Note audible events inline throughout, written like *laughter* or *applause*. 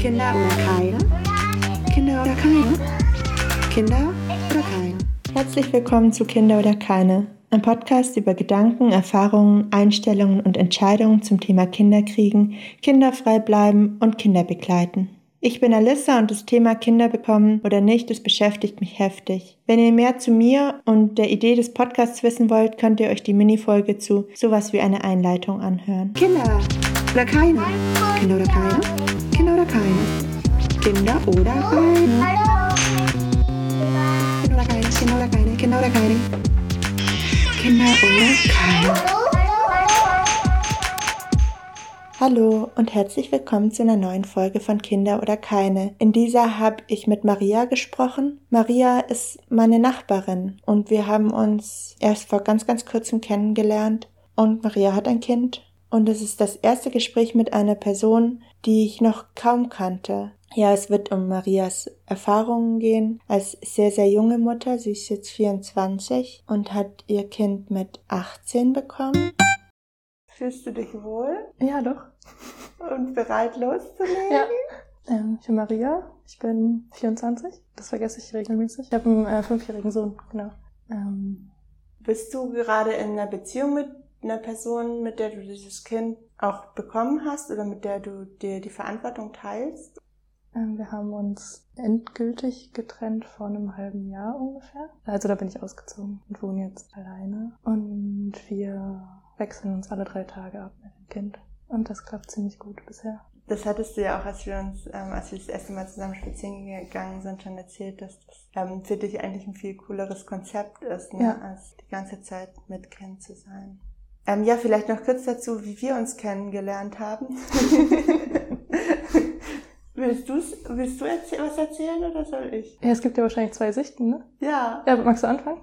Kinder oder keine? Kinder oder keine? Kinder oder keine? Herzlich willkommen zu Kinder oder keine, ein Podcast über Gedanken, Erfahrungen, Einstellungen und Entscheidungen zum Thema Kinderkriegen, kinderfrei bleiben und Kinder begleiten. Ich bin Alissa und das Thema Kinder bekommen oder nicht, das beschäftigt mich heftig. Wenn ihr mehr zu mir und der Idee des Podcasts wissen wollt, könnt ihr euch die Minifolge zu sowas wie eine Einleitung anhören. Kinder oder keine? Kinder oder keine? Kinder oder keine? Kinder oder keine? Kinder oder keine? Kinder oder keine? Kinder oder keine? Hallo und herzlich willkommen zu einer neuen Folge von Kinder oder keine. In dieser habe ich mit Maria gesprochen. Maria ist meine Nachbarin und wir haben uns erst vor ganz, ganz kurzem kennengelernt und Maria hat ein Kind und es ist das erste Gespräch mit einer Person, die ich noch kaum kannte. Ja, es wird um Marias Erfahrungen gehen als sehr, sehr junge Mutter. Sie ist jetzt 24 und hat ihr Kind mit 18 bekommen. Fühlst du dich wohl Ja, doch. und bereit loszulegen? Ja. Ähm, ich bin Maria, ich bin 24. Das vergesse ich regelmäßig. Ich habe einen äh, fünfjährigen Sohn, genau. Ähm, Bist du gerade in einer Beziehung mit einer Person, mit der du dieses Kind auch bekommen hast oder mit der du dir die Verantwortung teilst? ähm, wir haben uns endgültig getrennt vor einem halben Jahr ungefähr. Also da bin ich ausgezogen und wohne jetzt alleine. Und wir wechseln uns alle drei Tage ab mit dem Kind. Und das klappt ziemlich gut bisher. Das hattest du ja auch, als wir uns, ähm, als wir das erste Mal zusammen spazieren gegangen sind, schon erzählt, dass das ähm, für dich eigentlich ein viel cooleres Konzept ist, ne, Ja. als die ganze Zeit mit Kind zu sein. Ähm, ja, vielleicht noch kurz dazu, wie wir uns kennengelernt haben. *laughs* willst, du's, willst du erzäh was erzählen oder soll ich? Ja, es gibt ja wahrscheinlich zwei Sichten, ne? Ja. Ja, magst du anfangen?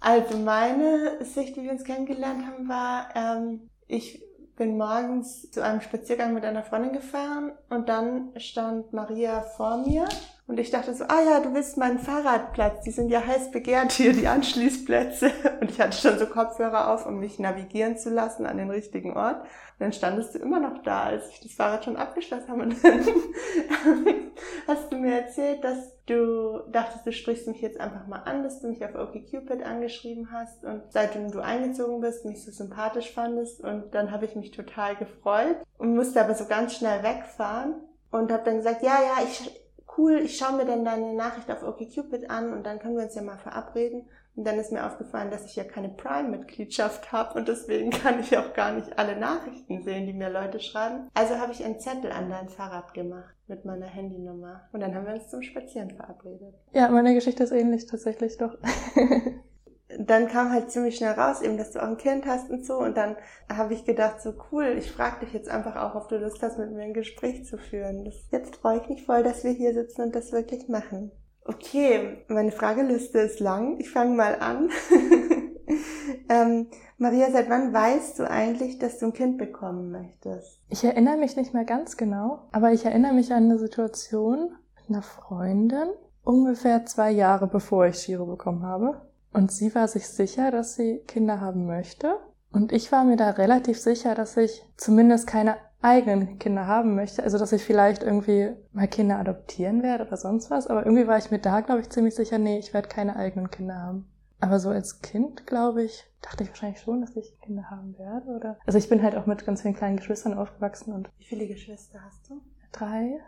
Also meine Sicht, wie wir uns kennengelernt haben, war, ähm, ich bin morgens zu einem Spaziergang mit einer Freundin gefahren und dann stand Maria vor mir und ich dachte so, ah ja, du willst meinen Fahrradplatz, die sind ja heiß begehrt hier, die Anschließplätze. *laughs* Und ich hatte schon so Kopfhörer auf, um mich navigieren zu lassen an den richtigen Ort. Und dann standest du immer noch da, als ich das Fahrrad schon abgeschlossen habe. Und dann *laughs* hast du mir erzählt, dass du dachtest, du sprichst mich jetzt einfach mal an, dass du mich auf OkCupid angeschrieben hast und seitdem du eingezogen bist, mich so sympathisch fandest. Und dann habe ich mich total gefreut und musste aber so ganz schnell wegfahren und habe dann gesagt, ja, ja, ich cool, ich schaue mir dann deine Nachricht auf OkCupid an und dann können wir uns ja mal verabreden. Und dann ist mir aufgefallen, dass ich ja keine Prime-Mitgliedschaft habe und deswegen *laughs* kann ich auch gar nicht alle Nachrichten sehen, die mir Leute schreiben. Also habe ich einen Zettel an dein Fahrrad gemacht mit meiner Handynummer. Und dann haben wir uns zum Spazieren verabredet. Ja, meine Geschichte ist ähnlich tatsächlich doch. *laughs* Dann kam halt ziemlich schnell raus, eben, dass du auch ein Kind hast und so. Und dann habe ich gedacht, so cool, ich frage dich jetzt einfach auch, ob du Lust hast, mit mir ein Gespräch zu führen. Das, jetzt freue ich mich voll, dass wir hier sitzen und das wirklich machen. Okay, meine Frageliste ist lang. Ich fange mal an. *laughs* ähm, Maria, seit wann weißt du eigentlich, dass du ein Kind bekommen möchtest? Ich erinnere mich nicht mehr ganz genau, aber ich erinnere mich an eine Situation mit einer Freundin, ungefähr zwei Jahre bevor ich Shiro bekommen habe. Und sie war sich sicher, dass sie Kinder haben möchte. Und ich war mir da relativ sicher, dass ich zumindest keine eigenen Kinder haben möchte. Also, dass ich vielleicht irgendwie mal Kinder adoptieren werde oder sonst was. Aber irgendwie war ich mir da, glaube ich, ziemlich sicher, nee, ich werde keine eigenen Kinder haben. Aber so als Kind, glaube ich, dachte ich wahrscheinlich schon, dass ich Kinder haben werde, oder? Also ich bin halt auch mit ganz vielen kleinen Geschwistern aufgewachsen und Wie viele Geschwister hast du? drei.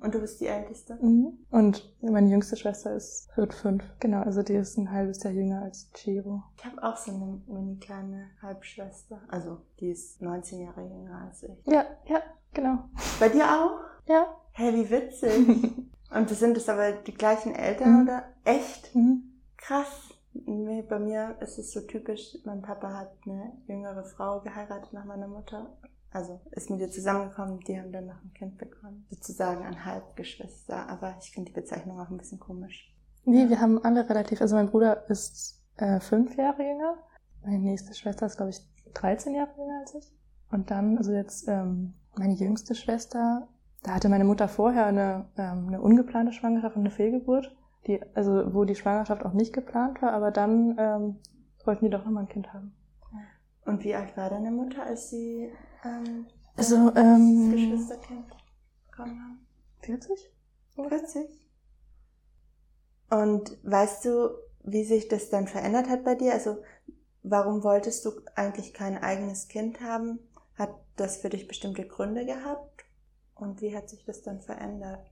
Und du bist die Älteste? Mhm. Und meine jüngste Schwester ist, wird fünf. Genau, also die ist ein halbes Jahr jünger als Chiro. Ich habe auch so eine mini kleine Halbschwester. Also, die ist 19 Jahre jünger als ich. Ja, ja, genau. Bei dir auch? Ja. Hey, wie witzig. *laughs* Und das sind es aber die gleichen Eltern, Mhm. oder? Echt? Mhm. Krass. Nee, bei mir ist es so typisch, mein Papa hat eine jüngere Frau geheiratet nach meiner Mutter. Also ist mit ihr zusammengekommen, die haben dann noch ein Kind bekommen. Sozusagen ein Halbgeschwister. Aber ich finde die Bezeichnung auch ein bisschen komisch. Nee, wir haben alle relativ, also mein Bruder ist äh, fünf Jahre jünger. Meine nächste Schwester ist, glaube ich, 13 Jahre jünger als ich. Und dann, also jetzt ähm, meine jüngste Schwester, da hatte meine Mutter vorher eine, ähm, eine ungeplante Schwangerschaft und eine Fehlgeburt, die, also wo die Schwangerschaft auch nicht geplant war, aber dann ähm, wollten die doch nochmal ein Kind haben. Und wie alt war deine Mutter, als sie ähm, Also, ähm, Geschwisterkind? bekommen haben? 40? 40. Und weißt du, wie sich das dann verändert hat bei dir? Also, warum wolltest du eigentlich kein eigenes Kind haben? Hat das für dich bestimmte Gründe gehabt? Und wie hat sich das dann verändert?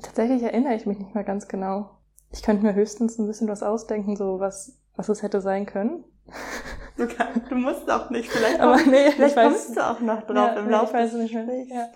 Tatsächlich erinnere ich mich nicht mehr ganz genau. Ich könnte mir höchstens ein bisschen was ausdenken, so was, was es hätte sein können. *laughs* Du, kann, du musst auch nicht. Vielleicht, Aber komm, nee, vielleicht kommst du auch noch drauf Ja, im nee, Laufe des nicht mehr. Gesprächs. Ja.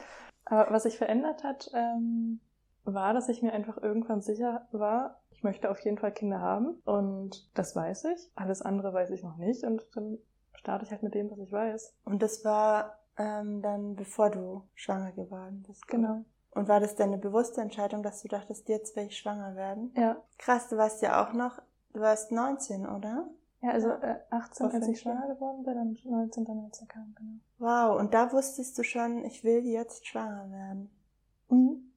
Aber was sich verändert hat, ähm, war, dass ich mir einfach irgendwann sicher war, ich möchte auf jeden Fall Kinder haben. Und das weiß ich. Alles andere weiß ich noch nicht. Und dann starte ich halt mit dem, was ich weiß. Und das war ähm, dann, bevor du schwanger geworden bist. Genau. Und war das deine bewusste Entscheidung, dass du dachtest, jetzt will ich schwanger werden? Ja. Krass, du warst ja auch noch, du warst 19, oder? Ja, also äh, 18, Vor als ich schwanger geworden bin und 19 dann, als er kam, genau. Wow, und da wusstest du schon, ich will jetzt schwanger werden. Mhm.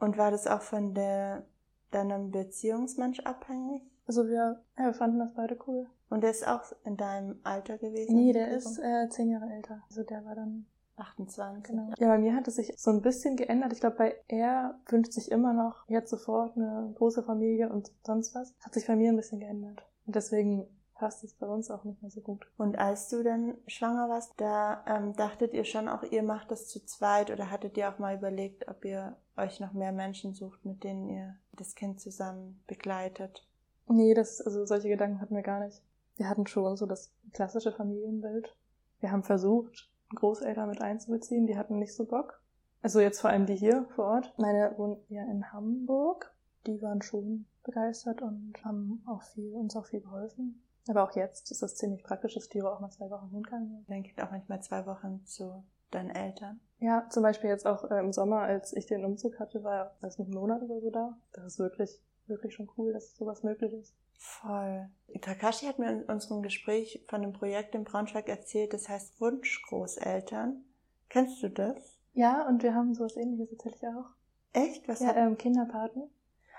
Und war das auch von der, deinem Beziehungsmensch abhängig? Also wir, ja, wir fanden das beide cool. Und der ist auch in deinem Alter gewesen? Nee, der ist äh, zehn Jahre älter. Also der war dann 28. Genau. Ja, bei mir hat es sich so ein bisschen geändert. Ich glaube, bei er wünscht sich immer noch jetzt sofort eine große Familie und sonst was. Hat sich bei mir ein bisschen geändert. Und deswegen passt es bei uns auch nicht mehr so gut. Und als du dann schwanger warst, da ähm, dachtet ihr schon auch, ihr macht das zu zweit oder hattet ihr auch mal überlegt, ob ihr euch noch mehr Menschen sucht, mit denen ihr das Kind zusammen begleitet? Nee, das, also solche Gedanken hatten wir gar nicht. Wir hatten schon so das klassische Familienbild. Wir haben versucht, Großeltern mit einzubeziehen, die hatten nicht so Bock. Also jetzt vor allem die hier vor Ort. Meine wohnen ja in Hamburg. Die waren schon begeistert und haben auch viel, uns auch viel geholfen. Aber auch jetzt ist das ziemlich praktisch, dass Tiro auch mal zwei Wochen hin kann. Dein Kind auch manchmal zwei Wochen zu deinen Eltern. Ja, zum Beispiel jetzt auch äh, im Sommer, als ich den Umzug hatte, war er erst nicht einen Monat oder so da. Das ist wirklich, wirklich schon cool, dass sowas möglich ist. Voll. Takashi hat mir in unserem Gespräch von einem Projekt in Braunschweig erzählt, das heißt Wunschgroßeltern. Kennst du das? Ja, und wir haben sowas ähnliches tatsächlich auch. Echt? Was Ja, hat, ähm, Kinderpaten.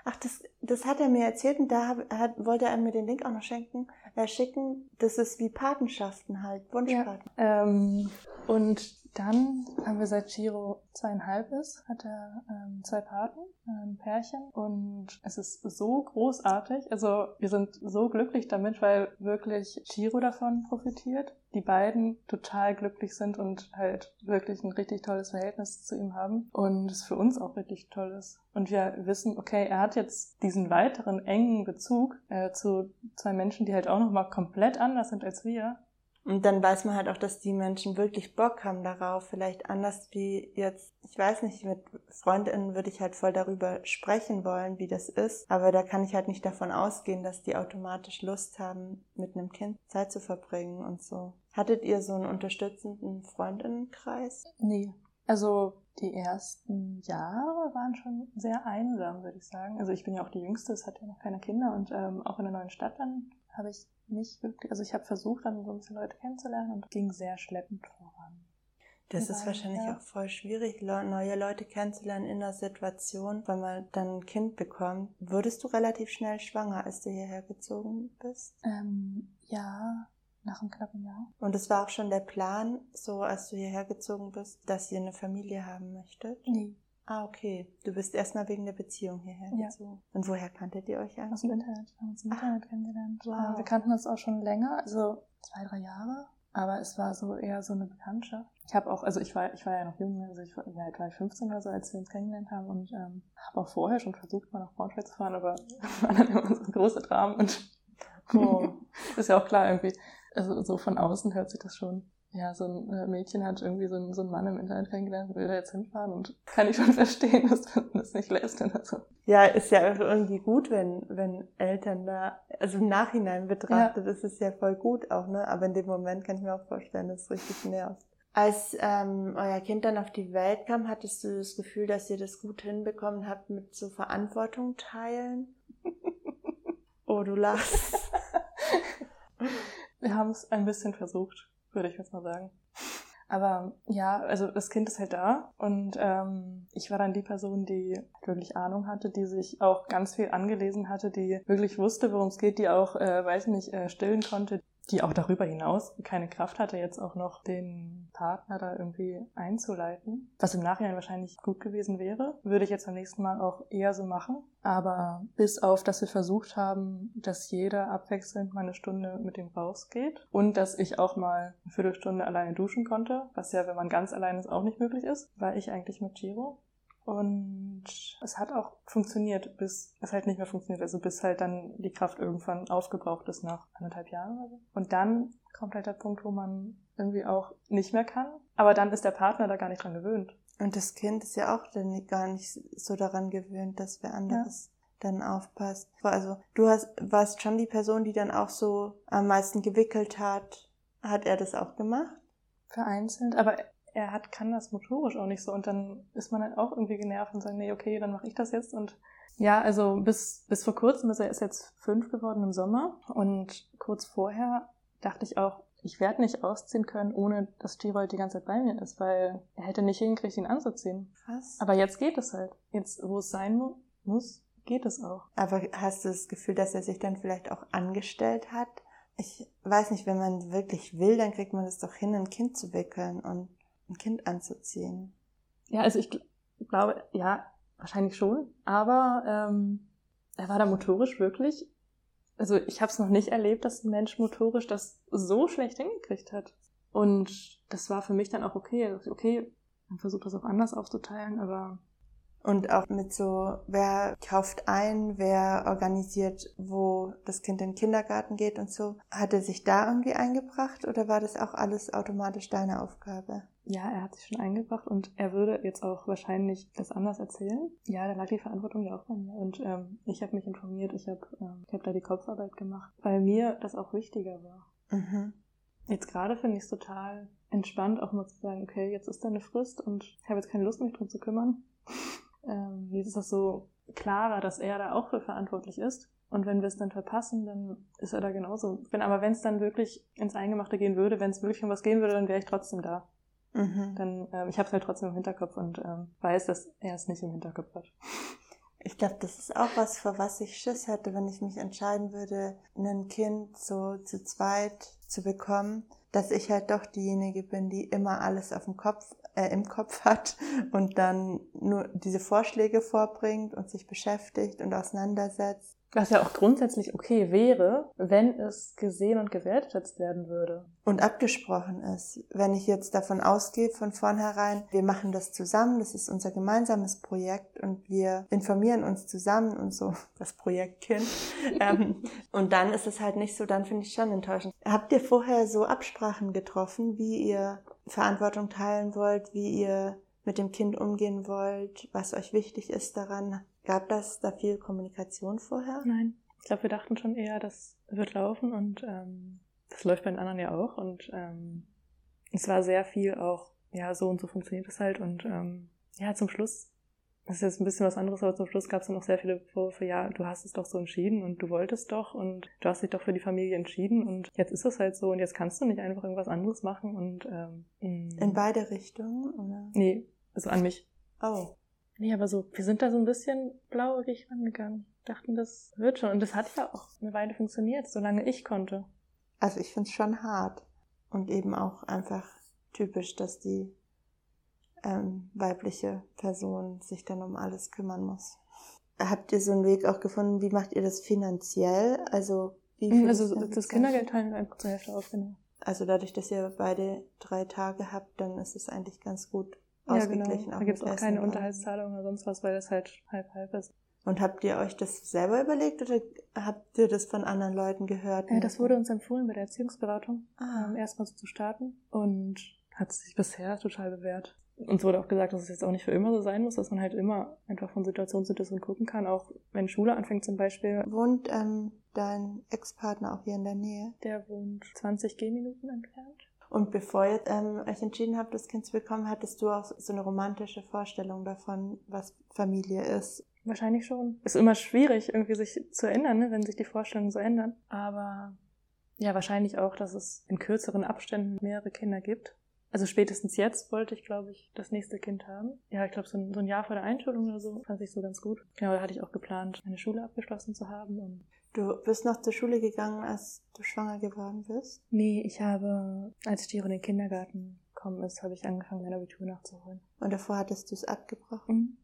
Ach, das, das hat er mir erzählt und da hat, wollte er mir den Link auch noch schenken, äh, schicken. Das ist wie Patenschaften halt, Wunschpaten. Ähm, und dann haben wir seit Giro zweieinhalb ist, hat er ähm, zwei Paten, ein Pärchen. Und es ist so großartig. Also wir sind so glücklich damit, weil wirklich Giro davon profitiert. Die beiden total glücklich sind und halt wirklich ein richtig tolles Verhältnis zu ihm haben. Und es für uns auch wirklich toll ist. Und wir wissen, okay, er hat jetzt diesen weiteren engen Bezug äh, zu zwei Menschen, die halt auch nochmal komplett anders sind als wir. Und dann weiß man halt auch, dass die Menschen wirklich Bock haben darauf. Vielleicht anders wie jetzt, ich weiß nicht, mit Freundinnen würde ich halt voll darüber sprechen wollen, wie das ist. Aber da kann ich halt nicht davon ausgehen, dass die automatisch Lust haben, mit einem Kind Zeit zu verbringen und so. Hattet ihr so einen unterstützenden Freundinnenkreis? Nee. Also die ersten Jahre waren schon sehr einsam, würde ich sagen. Also ich bin ja auch die Jüngste, es hat ja noch keine Kinder und ähm, auch in der neuen Stadt dann habe ich nicht wirklich, also ich habe versucht, dann so ein bisschen Leute kennenzulernen und ging sehr schleppend voran. Das ist wahrscheinlich ja. auch voll schwierig, neue Leute kennenzulernen in einer Situation, wenn man dann ein Kind bekommt. Wurdest du relativ schnell schwanger, als du hierher gezogen bist? Ähm, ja, nach einem knappen Jahr. Und es war auch schon der Plan, so als du hierher gezogen bist, dass ihr eine Familie haben möchtet? Nee, Ah, okay. Du bist erstmal wegen der Beziehung hierher Ja. gezogen. Und woher kanntet ihr euch aus eigentlich? dem Internet. Wir haben uns im Ah. Internet kennengelernt. Wow. Äh, Wir kannten uns auch schon länger, also zwei, drei Jahre. Aber es war so eher so eine Bekanntschaft. Ich habe auch, also ich war, ich war ja noch jung, also ich war, ja, ich war 15 oder so, als wir uns kennengelernt haben und ähm, habe auch vorher schon versucht, mal nach Braunschweig zu fahren, aber *laughs* war dann immer so große Dramen und Oh. *laughs* ist ja auch klar irgendwie. Also so von außen hört sich das schon. Ja, so ein äh, Mädchen hat irgendwie so einen, so einen Mann im Internet kennengelernt, will da jetzt hinfahren und *laughs* kann ich schon verstehen, dass man das nicht lässt. Also, Ja, ist ja auch irgendwie gut, wenn, wenn Eltern da, also im Nachhinein betrachtet, ist es ja voll gut auch, ne? Aber in dem Moment kann ich mir auch vorstellen, dass es richtig nervt. Als ähm, euer Kind dann auf die Welt kam, hattest du das Gefühl, dass ihr das gut hinbekommen habt mit so Verantwortung teilen? *laughs* oh, du lachst. wir haben es ein bisschen versucht, würde ich jetzt mal sagen. Aber ja, also das Kind ist halt da und ähm, ich war dann die Person, die wirklich Ahnung hatte, die sich auch ganz viel angelesen hatte, die wirklich wusste, worum es geht, die auch, äh, weiß nicht, äh, stillen konnte. Die auch darüber hinaus keine Kraft hatte, jetzt auch noch den Partner da irgendwie einzuleiten. Was im Nachhinein wahrscheinlich gut gewesen wäre, würde ich jetzt beim nächsten Mal auch eher so machen. Aber bis auf, dass wir versucht haben, dass jeder abwechselnd mal eine Stunde mit dem rausgeht und dass ich auch mal eine Viertelstunde alleine duschen konnte, was ja, wenn man ganz allein ist, auch nicht möglich ist, war ich eigentlich mit Giro. Und es hat auch funktioniert, bis es halt nicht mehr funktioniert. Also bis halt dann die Kraft irgendwann aufgebraucht ist nach anderthalb Jahren oder so. Und dann kommt halt der Punkt, wo man irgendwie auch nicht mehr kann. Aber dann ist der Partner da gar nicht dran gewöhnt. Und das Kind ist ja auch dann gar nicht so daran gewöhnt, dass wer anderes ja. dann aufpasst. Also du hast, warst schon die Person, die dann auch so am meisten gewickelt hat. Hat er das auch gemacht? Vereinzelt, aber er hat, kann das motorisch auch nicht so und dann ist man halt auch irgendwie genervt und sagt, nee, okay, dann mache ich das jetzt und ja, also bis, bis vor kurzem, also er ist jetzt fünf geworden im Sommer und kurz vorher dachte ich auch, ich werde nicht ausziehen können, ohne dass Girold die ganze Zeit bei mir ist, weil er hätte nicht hingekriegt, ihn anzuziehen. Was? Aber jetzt geht es halt. Jetzt, wo es sein mu muss, geht es auch. Aber hast du das Gefühl, dass er sich dann vielleicht auch angestellt hat? Ich weiß nicht, wenn man wirklich will, dann kriegt man es doch hin, ein Kind zu wickeln und ein Kind anzuziehen. Ja, also ich glaube, ja, wahrscheinlich schon. Aber ähm, er war da motorisch wirklich. Also ich habe es noch nicht erlebt, dass ein Mensch motorisch das so schlecht hingekriegt hat. Und das war für mich dann auch okay. Okay, man versucht das auch anders aufzuteilen, aber und auch mit so, wer kauft ein, wer organisiert, wo das Kind in den Kindergarten geht und so. Hat er sich da irgendwie eingebracht oder war das auch alles automatisch deine Aufgabe? Ja, er hat sich schon eingebracht und er würde jetzt auch wahrscheinlich das anders erzählen. Ja, da lag die Verantwortung ja auch bei mir. Und ähm, ich habe mich informiert, ich habe ähm, ich hab da die Kopfarbeit gemacht, weil mir das auch wichtiger war. Mhm. Jetzt gerade finde ich es total entspannt, auch mal zu sagen, okay, jetzt ist da eine Frist und ich habe jetzt keine Lust, mich drum zu kümmern. Ähm, jetzt ist das so klarer, dass er da auch für verantwortlich ist. Und wenn wir es dann verpassen, dann ist er da genauso. Wenn, aber wenn es dann wirklich ins Eingemachte gehen würde, wenn es wirklich um was gehen würde, dann wäre ich trotzdem da. Mhm. Dann, ähm, ich habe es halt trotzdem im Hinterkopf und ähm, weiß, dass er es nicht im Hinterkopf hat. Ich glaube, das ist auch was, vor was ich Schiss hätte, wenn ich mich entscheiden würde, ein Kind so zu zweit zu bekommen, dass ich halt doch diejenige bin, die immer alles auf dem Kopf, äh, im Kopf hat und dann nur diese Vorschläge vorbringt und sich beschäftigt und auseinandersetzt. Was ja auch grundsätzlich okay wäre, wenn es gesehen und gewertschätzt werden würde. Und abgesprochen ist. Wenn ich jetzt davon ausgehe, von vornherein, wir machen das zusammen, das ist unser gemeinsames Projekt und wir informieren uns zusammen und so, *laughs* das Projektkind. *laughs* ähm, und dann ist es halt nicht so, dann finde ich schon enttäuschend. Habt ihr vorher so Absprachen getroffen, wie ihr Verantwortung teilen wollt, wie ihr mit dem Kind umgehen wollt, was euch wichtig ist daran? Gab das da viel Kommunikation vorher? Nein. Ich glaube, wir dachten schon eher, das wird laufen und ähm, das läuft bei den anderen ja auch. Und ähm, es war sehr viel auch, ja, so und so funktioniert es halt. Und ähm, ja, zum Schluss, das ist jetzt ein bisschen was anderes, aber zum Schluss gab es dann auch sehr viele Vorwürfe, ja, du hast es doch so entschieden und du wolltest doch und du hast dich doch für die Familie entschieden und jetzt ist es halt so und jetzt kannst du nicht einfach irgendwas anderes machen und ähm, in beide Richtungen, oder? Nee, also an mich. Oh. Nee, aber so, wir sind da so ein bisschen blauäugig rangegangen. Dachten, das wird schon. Und das hat ja auch eine Weile funktioniert, solange ich konnte. Also ich find's schon hart. Und eben auch einfach typisch, dass die ähm, weibliche Person sich dann um alles kümmern muss. Habt ihr so einen Weg auch gefunden, wie macht ihr das finanziell? Also wie viel Also das Kindergeld teilen wir einfach zur Hälfte auf, genau. Also dadurch, dass ihr beide drei Tage habt, dann ist es eigentlich ganz gut ja, genau. Da gibt es auch keine Unterhaltszahlung oder sonst was, weil das halt halb-halb ist. Und habt ihr euch das selber überlegt oder habt ihr das von anderen Leuten gehört? Ja, das wurde uns empfohlen bei der Erziehungsberatung, ah. ähm, erstmal so zu starten und hat sich bisher total bewährt. Uns wurde auch gesagt, dass es jetzt auch nicht für immer so sein muss, dass man halt immer einfach von Situation zu Situation gucken kann, auch wenn Schule anfängt zum Beispiel. Wohnt ähm, dein Ex-Partner auch hier in der Nähe? Der wohnt 20 Gehminuten entfernt. Und bevor ihr ähm, euch entschieden habt, das Kind zu bekommen, hattest du auch so eine romantische Vorstellung davon, was Familie ist? Wahrscheinlich schon. Ist immer schwierig, irgendwie sich zu ändern, ne, wenn sich die Vorstellungen so ändern. Aber ja, wahrscheinlich auch, dass es in kürzeren Abständen mehrere Kinder gibt. Also spätestens jetzt wollte ich, glaube ich, das nächste Kind haben. Ja, ich glaube, so, so ein Jahr vor der Einschulung oder so fand ich so ganz gut. Genau, da hatte ich auch geplant, meine Schule abgeschlossen zu haben. Und Du bist noch zur Schule gegangen, als du schwanger geworden bist? Nee, ich habe, als Giro in den Kindergarten gekommen ist, habe ich angefangen, mein Abitur nachzuholen. Und davor hattest du es abgebrochen? Mhm.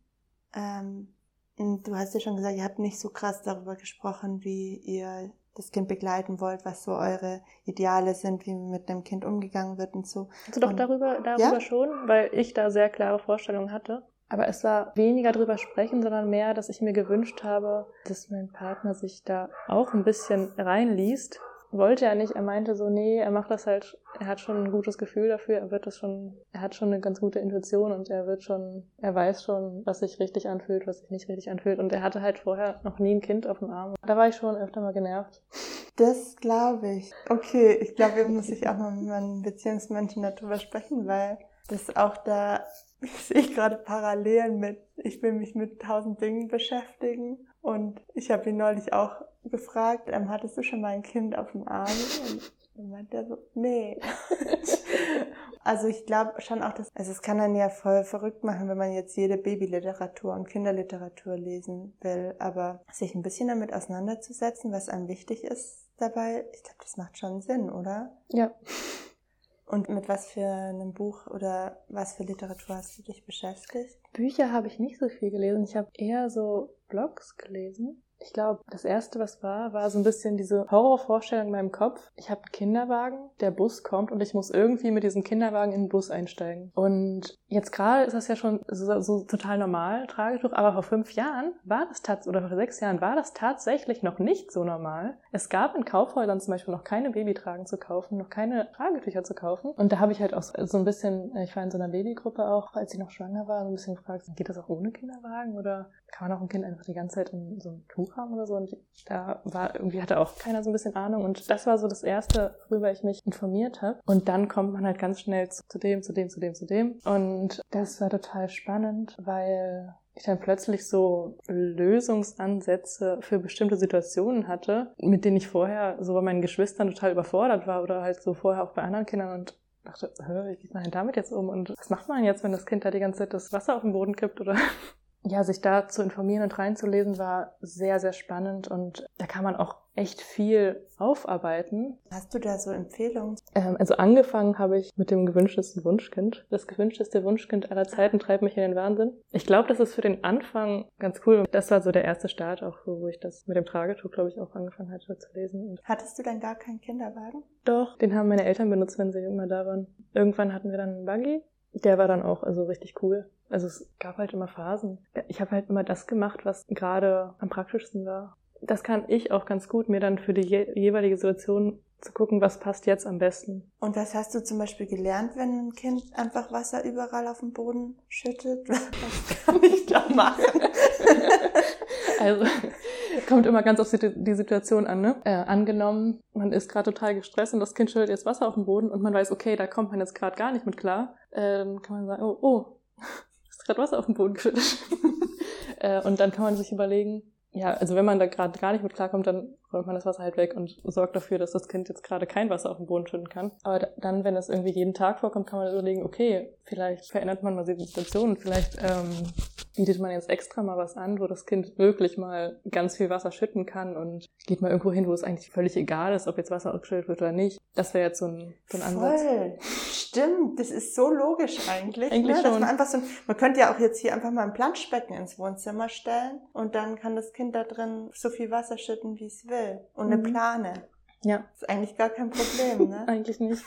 Ähm, und du hast ja schon gesagt, ihr habt nicht so krass darüber gesprochen, wie ihr das Kind begleiten wollt, was so eure Ideale sind, wie mit dem Kind umgegangen wird und so. Also doch Und- darüber, darüber Ja? schon, weil ich da sehr klare Vorstellungen hatte. Aber es war weniger drüber sprechen, sondern mehr, dass ich mir gewünscht habe, dass mein Partner sich da auch ein bisschen reinliest. Wollte er nicht, er meinte so, nee, er macht das halt, er hat schon ein gutes Gefühl dafür, er wird das schon, er hat schon eine ganz gute Intuition und er wird schon, er weiß schon, was sich richtig anfühlt, was sich nicht richtig anfühlt. Und er hatte halt vorher noch nie ein Kind auf dem Arm. Da war ich schon öfter mal genervt. Das glaube ich. Okay, ich glaube, wir muss ich auch mal mit meinen Beziehungsmenschen darüber sprechen, weil das auch da *laughs* sehe ich gerade Parallelen mit, ich will mich mit tausend Dingen beschäftigen. Und ich habe ihn neulich auch gefragt, ähm, hattest du schon mal ein Kind auf dem Arm? Und dann meint er so, nee. *laughs* also ich glaube schon auch, dass, also es kann dann ja voll verrückt machen, wenn man jetzt jede Babyliteratur und Kinderliteratur lesen will, aber sich ein bisschen damit auseinanderzusetzen, was einem wichtig ist dabei, ich glaube, das macht schon Sinn, oder? Ja. Und mit was für einem Buch oder was für Literatur hast du dich beschäftigt? Bücher habe ich nicht so viel gelesen. Ich habe eher so Blogs gelesen. Ich glaube, das erste, was war, war so ein bisschen diese Horrorvorstellung in meinem Kopf. Ich habe einen Kinderwagen, der Bus kommt und ich muss irgendwie mit diesem Kinderwagen in den Bus einsteigen. Und jetzt gerade ist das ja schon so, so total normal, Tragetuch, aber vor fünf Jahren war das tatsächlich, oder vor sechs Jahren war das tatsächlich noch nicht so normal. Es gab in Kaufhäusern zum Beispiel noch keine Babytragen zu kaufen, noch keine Tragetücher zu kaufen. Und da habe ich halt auch so ein bisschen, ich war in so einer Babygruppe auch, als ich noch schwanger war, so ein bisschen gefragt, geht das auch ohne Kinderwagen oder kann man auch ein Kind einfach die ganze Zeit in so einem Tuch haben oder so? Und da war irgendwie hatte auch keiner so ein bisschen Ahnung. Und das war so das Erste, worüber ich mich informiert habe. Und dann kommt man halt ganz schnell zu, zu dem, zu dem, zu dem, zu dem. Und das war total spannend, weil ich dann plötzlich so Lösungsansätze für bestimmte Situationen hatte, mit denen ich vorher so bei meinen Geschwistern total überfordert war oder halt so vorher auch bei anderen Kindern und dachte, wie geht man denn damit jetzt um und was macht man jetzt, wenn das Kind da die ganze Zeit das Wasser auf den Boden kippt oder ja, sich da zu informieren und reinzulesen war sehr, sehr spannend und da kann man auch echt viel aufarbeiten. Hast du da so Empfehlungen? Ähm, also angefangen habe ich mit dem gewünschtesten Wunschkind. Das gewünschteste Wunschkind aller Zeiten treibt mich in den Wahnsinn. Ich glaube, das ist für den Anfang ganz cool. Das war so der erste Start auch, wo ich das mit dem Tragetuch, glaube ich, auch angefangen hatte zu lesen. Und Hattest du dann gar keinen Kinderwagen? doch, den haben meine Eltern benutzt, wenn sie immer da waren. Irgendwann hatten wir dann einen Buggy. Der war dann auch also richtig cool. Also es gab halt immer Phasen. Ich habe halt immer das gemacht, was gerade am praktischsten war. Das kann ich auch ganz gut, mir dann für die je jeweilige Situation zu gucken, was passt jetzt am besten. Und was hast du zum Beispiel gelernt, wenn ein Kind einfach Wasser überall auf dem Boden schüttet? *laughs* Was kann ich da machen? *laughs* Also kommt immer ganz auf die, die Situation an. Ne? Äh, angenommen, man ist gerade total gestresst und das Kind schüttet jetzt Wasser auf den Boden und man weiß, okay, da kommt man jetzt gerade gar nicht mit klar. Äh, dann kann man sagen, oh, oh, gerade Wasser auf den Boden geschüttet. *laughs* äh, und dann kann man sich überlegen, ja, also wenn man da gerade gar nicht mit klarkommt, dann räumt man das Wasser halt weg und sorgt dafür, dass das Kind jetzt gerade kein Wasser auf den Boden schütten kann. Aber da, dann, wenn das irgendwie jeden Tag vorkommt, kann man überlegen, okay, vielleicht verändert man mal die Situation, vielleicht ähm, bietet man jetzt extra mal was an, wo das Kind wirklich mal ganz viel Wasser schütten kann und geht mal irgendwo hin, wo es eigentlich völlig egal ist, ob jetzt Wasser ausgeschüttet wird oder nicht. Das wäre jetzt so ein, so ein Ansatz. Voll. Stimmt, das ist so logisch eigentlich. Eigentlich ne? Dass man, einfach so, man könnte ja auch jetzt hier einfach mal ein Planschbecken ins Wohnzimmer stellen und dann kann das Kind da drin so viel Wasser schütten, wie es will. Und eine Mhm. Plane. Ja, ist eigentlich gar kein Problem, *laughs* ne? eigentlich nicht.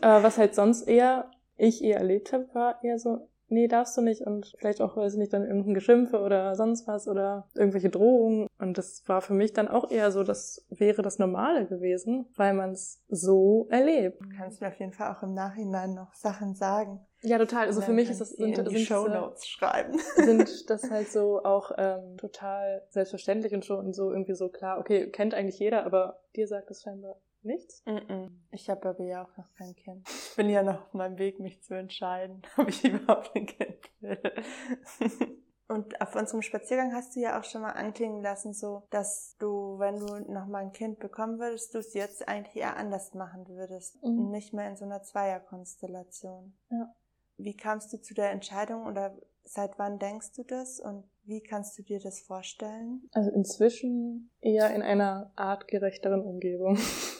Aber was halt sonst eher, ich eher erlebt habe, war eher so, nee, darfst du nicht und vielleicht auch, weiß ich nicht, dann irgendein Geschimpfe oder sonst was oder irgendwelche Drohungen. Und das war für mich dann auch eher so, das wäre das Normale gewesen, weil man es so erlebt. Du kannst mir auf jeden Fall auch im Nachhinein noch Sachen sagen. Ja, total. Also für mich ist das, sind, sind Show Notes schreiben. *laughs* sind das halt so auch ähm, total selbstverständlich und schon so irgendwie so klar, okay, kennt eigentlich jeder, aber dir sagt es scheinbar nichts. Mm-mm. Ich habe aber ja auch noch kein Kind. Ich bin ja noch auf meinem Weg, mich zu entscheiden, *laughs* ob ich überhaupt ein Kind will. *laughs* Und auf unserem Spaziergang hast du ja auch schon mal anklingen lassen, so, dass du, wenn du noch mal ein Kind bekommen würdest, du es jetzt eigentlich eher anders machen würdest. Mhm. Nicht mehr in so einer Zweierkonstellation. Ja. Wie kamst du zu der Entscheidung oder seit wann denkst du das und wie kannst du dir das vorstellen? Also inzwischen eher in einer artgerechteren Umgebung. *laughs*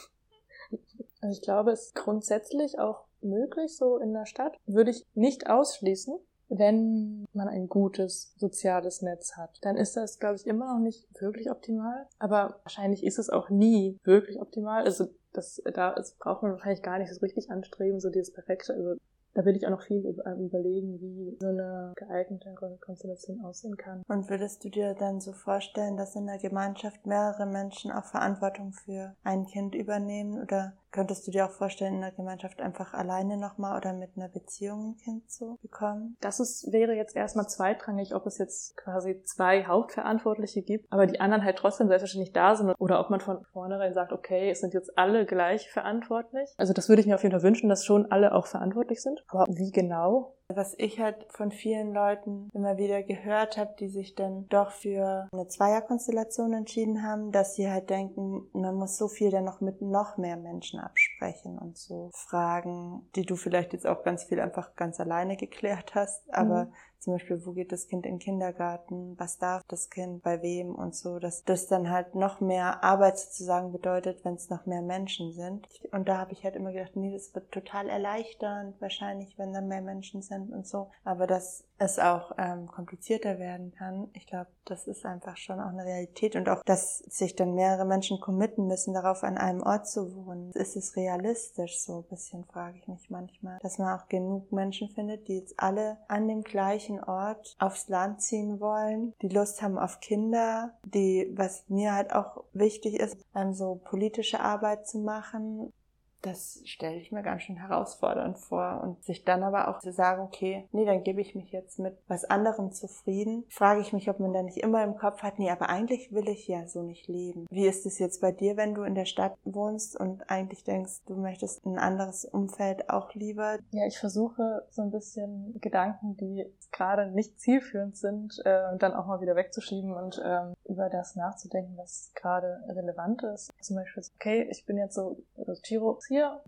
Also ich glaube, es ist grundsätzlich auch möglich, so in der Stadt. Würde ich nicht ausschließen, wenn man ein gutes soziales Netz hat. Dann ist das, glaube ich, immer noch nicht wirklich optimal. Aber wahrscheinlich ist es auch nie wirklich optimal. Also das, da das braucht man wahrscheinlich gar nicht so richtig anstreben, so dieses perfekte. Also da will ich auch noch viel überlegen, wie so eine geeignete Konstellation aussehen kann. Und würdest du dir dann so vorstellen, dass in der Gemeinschaft mehrere Menschen auch Verantwortung für ein Kind übernehmen oder Könntest du dir auch vorstellen, in der Gemeinschaft einfach alleine nochmal oder mit einer Beziehung ein Kind zu bekommen? Das ist, wäre jetzt erstmal zweitrangig, ob es jetzt quasi zwei Hauptverantwortliche gibt, aber die anderen halt trotzdem selbstverständlich da sind oder ob man von vornherein sagt, okay, es sind jetzt alle gleich verantwortlich. Also das würde ich mir auf jeden Fall wünschen, dass schon alle auch verantwortlich sind. Aber wie genau? Was ich halt von vielen Leuten immer wieder gehört habe, die sich dann doch für eine Zweierkonstellation entschieden haben, dass sie halt denken, man muss so viel dann noch mit noch mehr Menschen absprechen und so Fragen, die du vielleicht jetzt auch ganz viel einfach ganz alleine geklärt hast, aber mhm. Zum Beispiel, wo geht das Kind in den Kindergarten? Was darf das Kind bei wem und so, dass das dann halt noch mehr Arbeit sozusagen bedeutet, wenn es noch mehr Menschen sind. Und da habe ich halt immer gedacht, nee, das wird total erleichternd, wahrscheinlich, wenn da mehr Menschen sind und so. Aber dass es auch ähm, komplizierter werden kann, ich glaube, das ist einfach schon auch eine Realität und auch, dass sich dann mehrere Menschen committen müssen, darauf an einem Ort zu wohnen. Ist es realistisch so ein bisschen, frage ich mich manchmal, dass man auch genug Menschen findet, die jetzt alle an dem gleichen gleichen Ort aufs Land ziehen wollen, die Lust haben auf Kinder, die, was mir halt auch wichtig ist, dann so politische Arbeit zu machen, das stelle ich mir ganz schön herausfordernd vor. Und sich dann aber auch zu sagen, okay, nee, dann gebe ich mich jetzt mit was anderem zufrieden, frage ich mich, ob man da nicht immer im Kopf hat, nee, aber eigentlich will ich ja so nicht leben. Wie ist es jetzt bei dir, wenn du in der Stadt wohnst und eigentlich denkst, du möchtest ein anderes Umfeld auch lieber? Ja, ich versuche so ein bisschen Gedanken, die gerade nicht zielführend sind, äh, dann auch mal wieder wegzuschieben und ähm, über das nachzudenken, was gerade relevant ist. Zum Beispiel, okay, ich bin jetzt so, also Giro hier.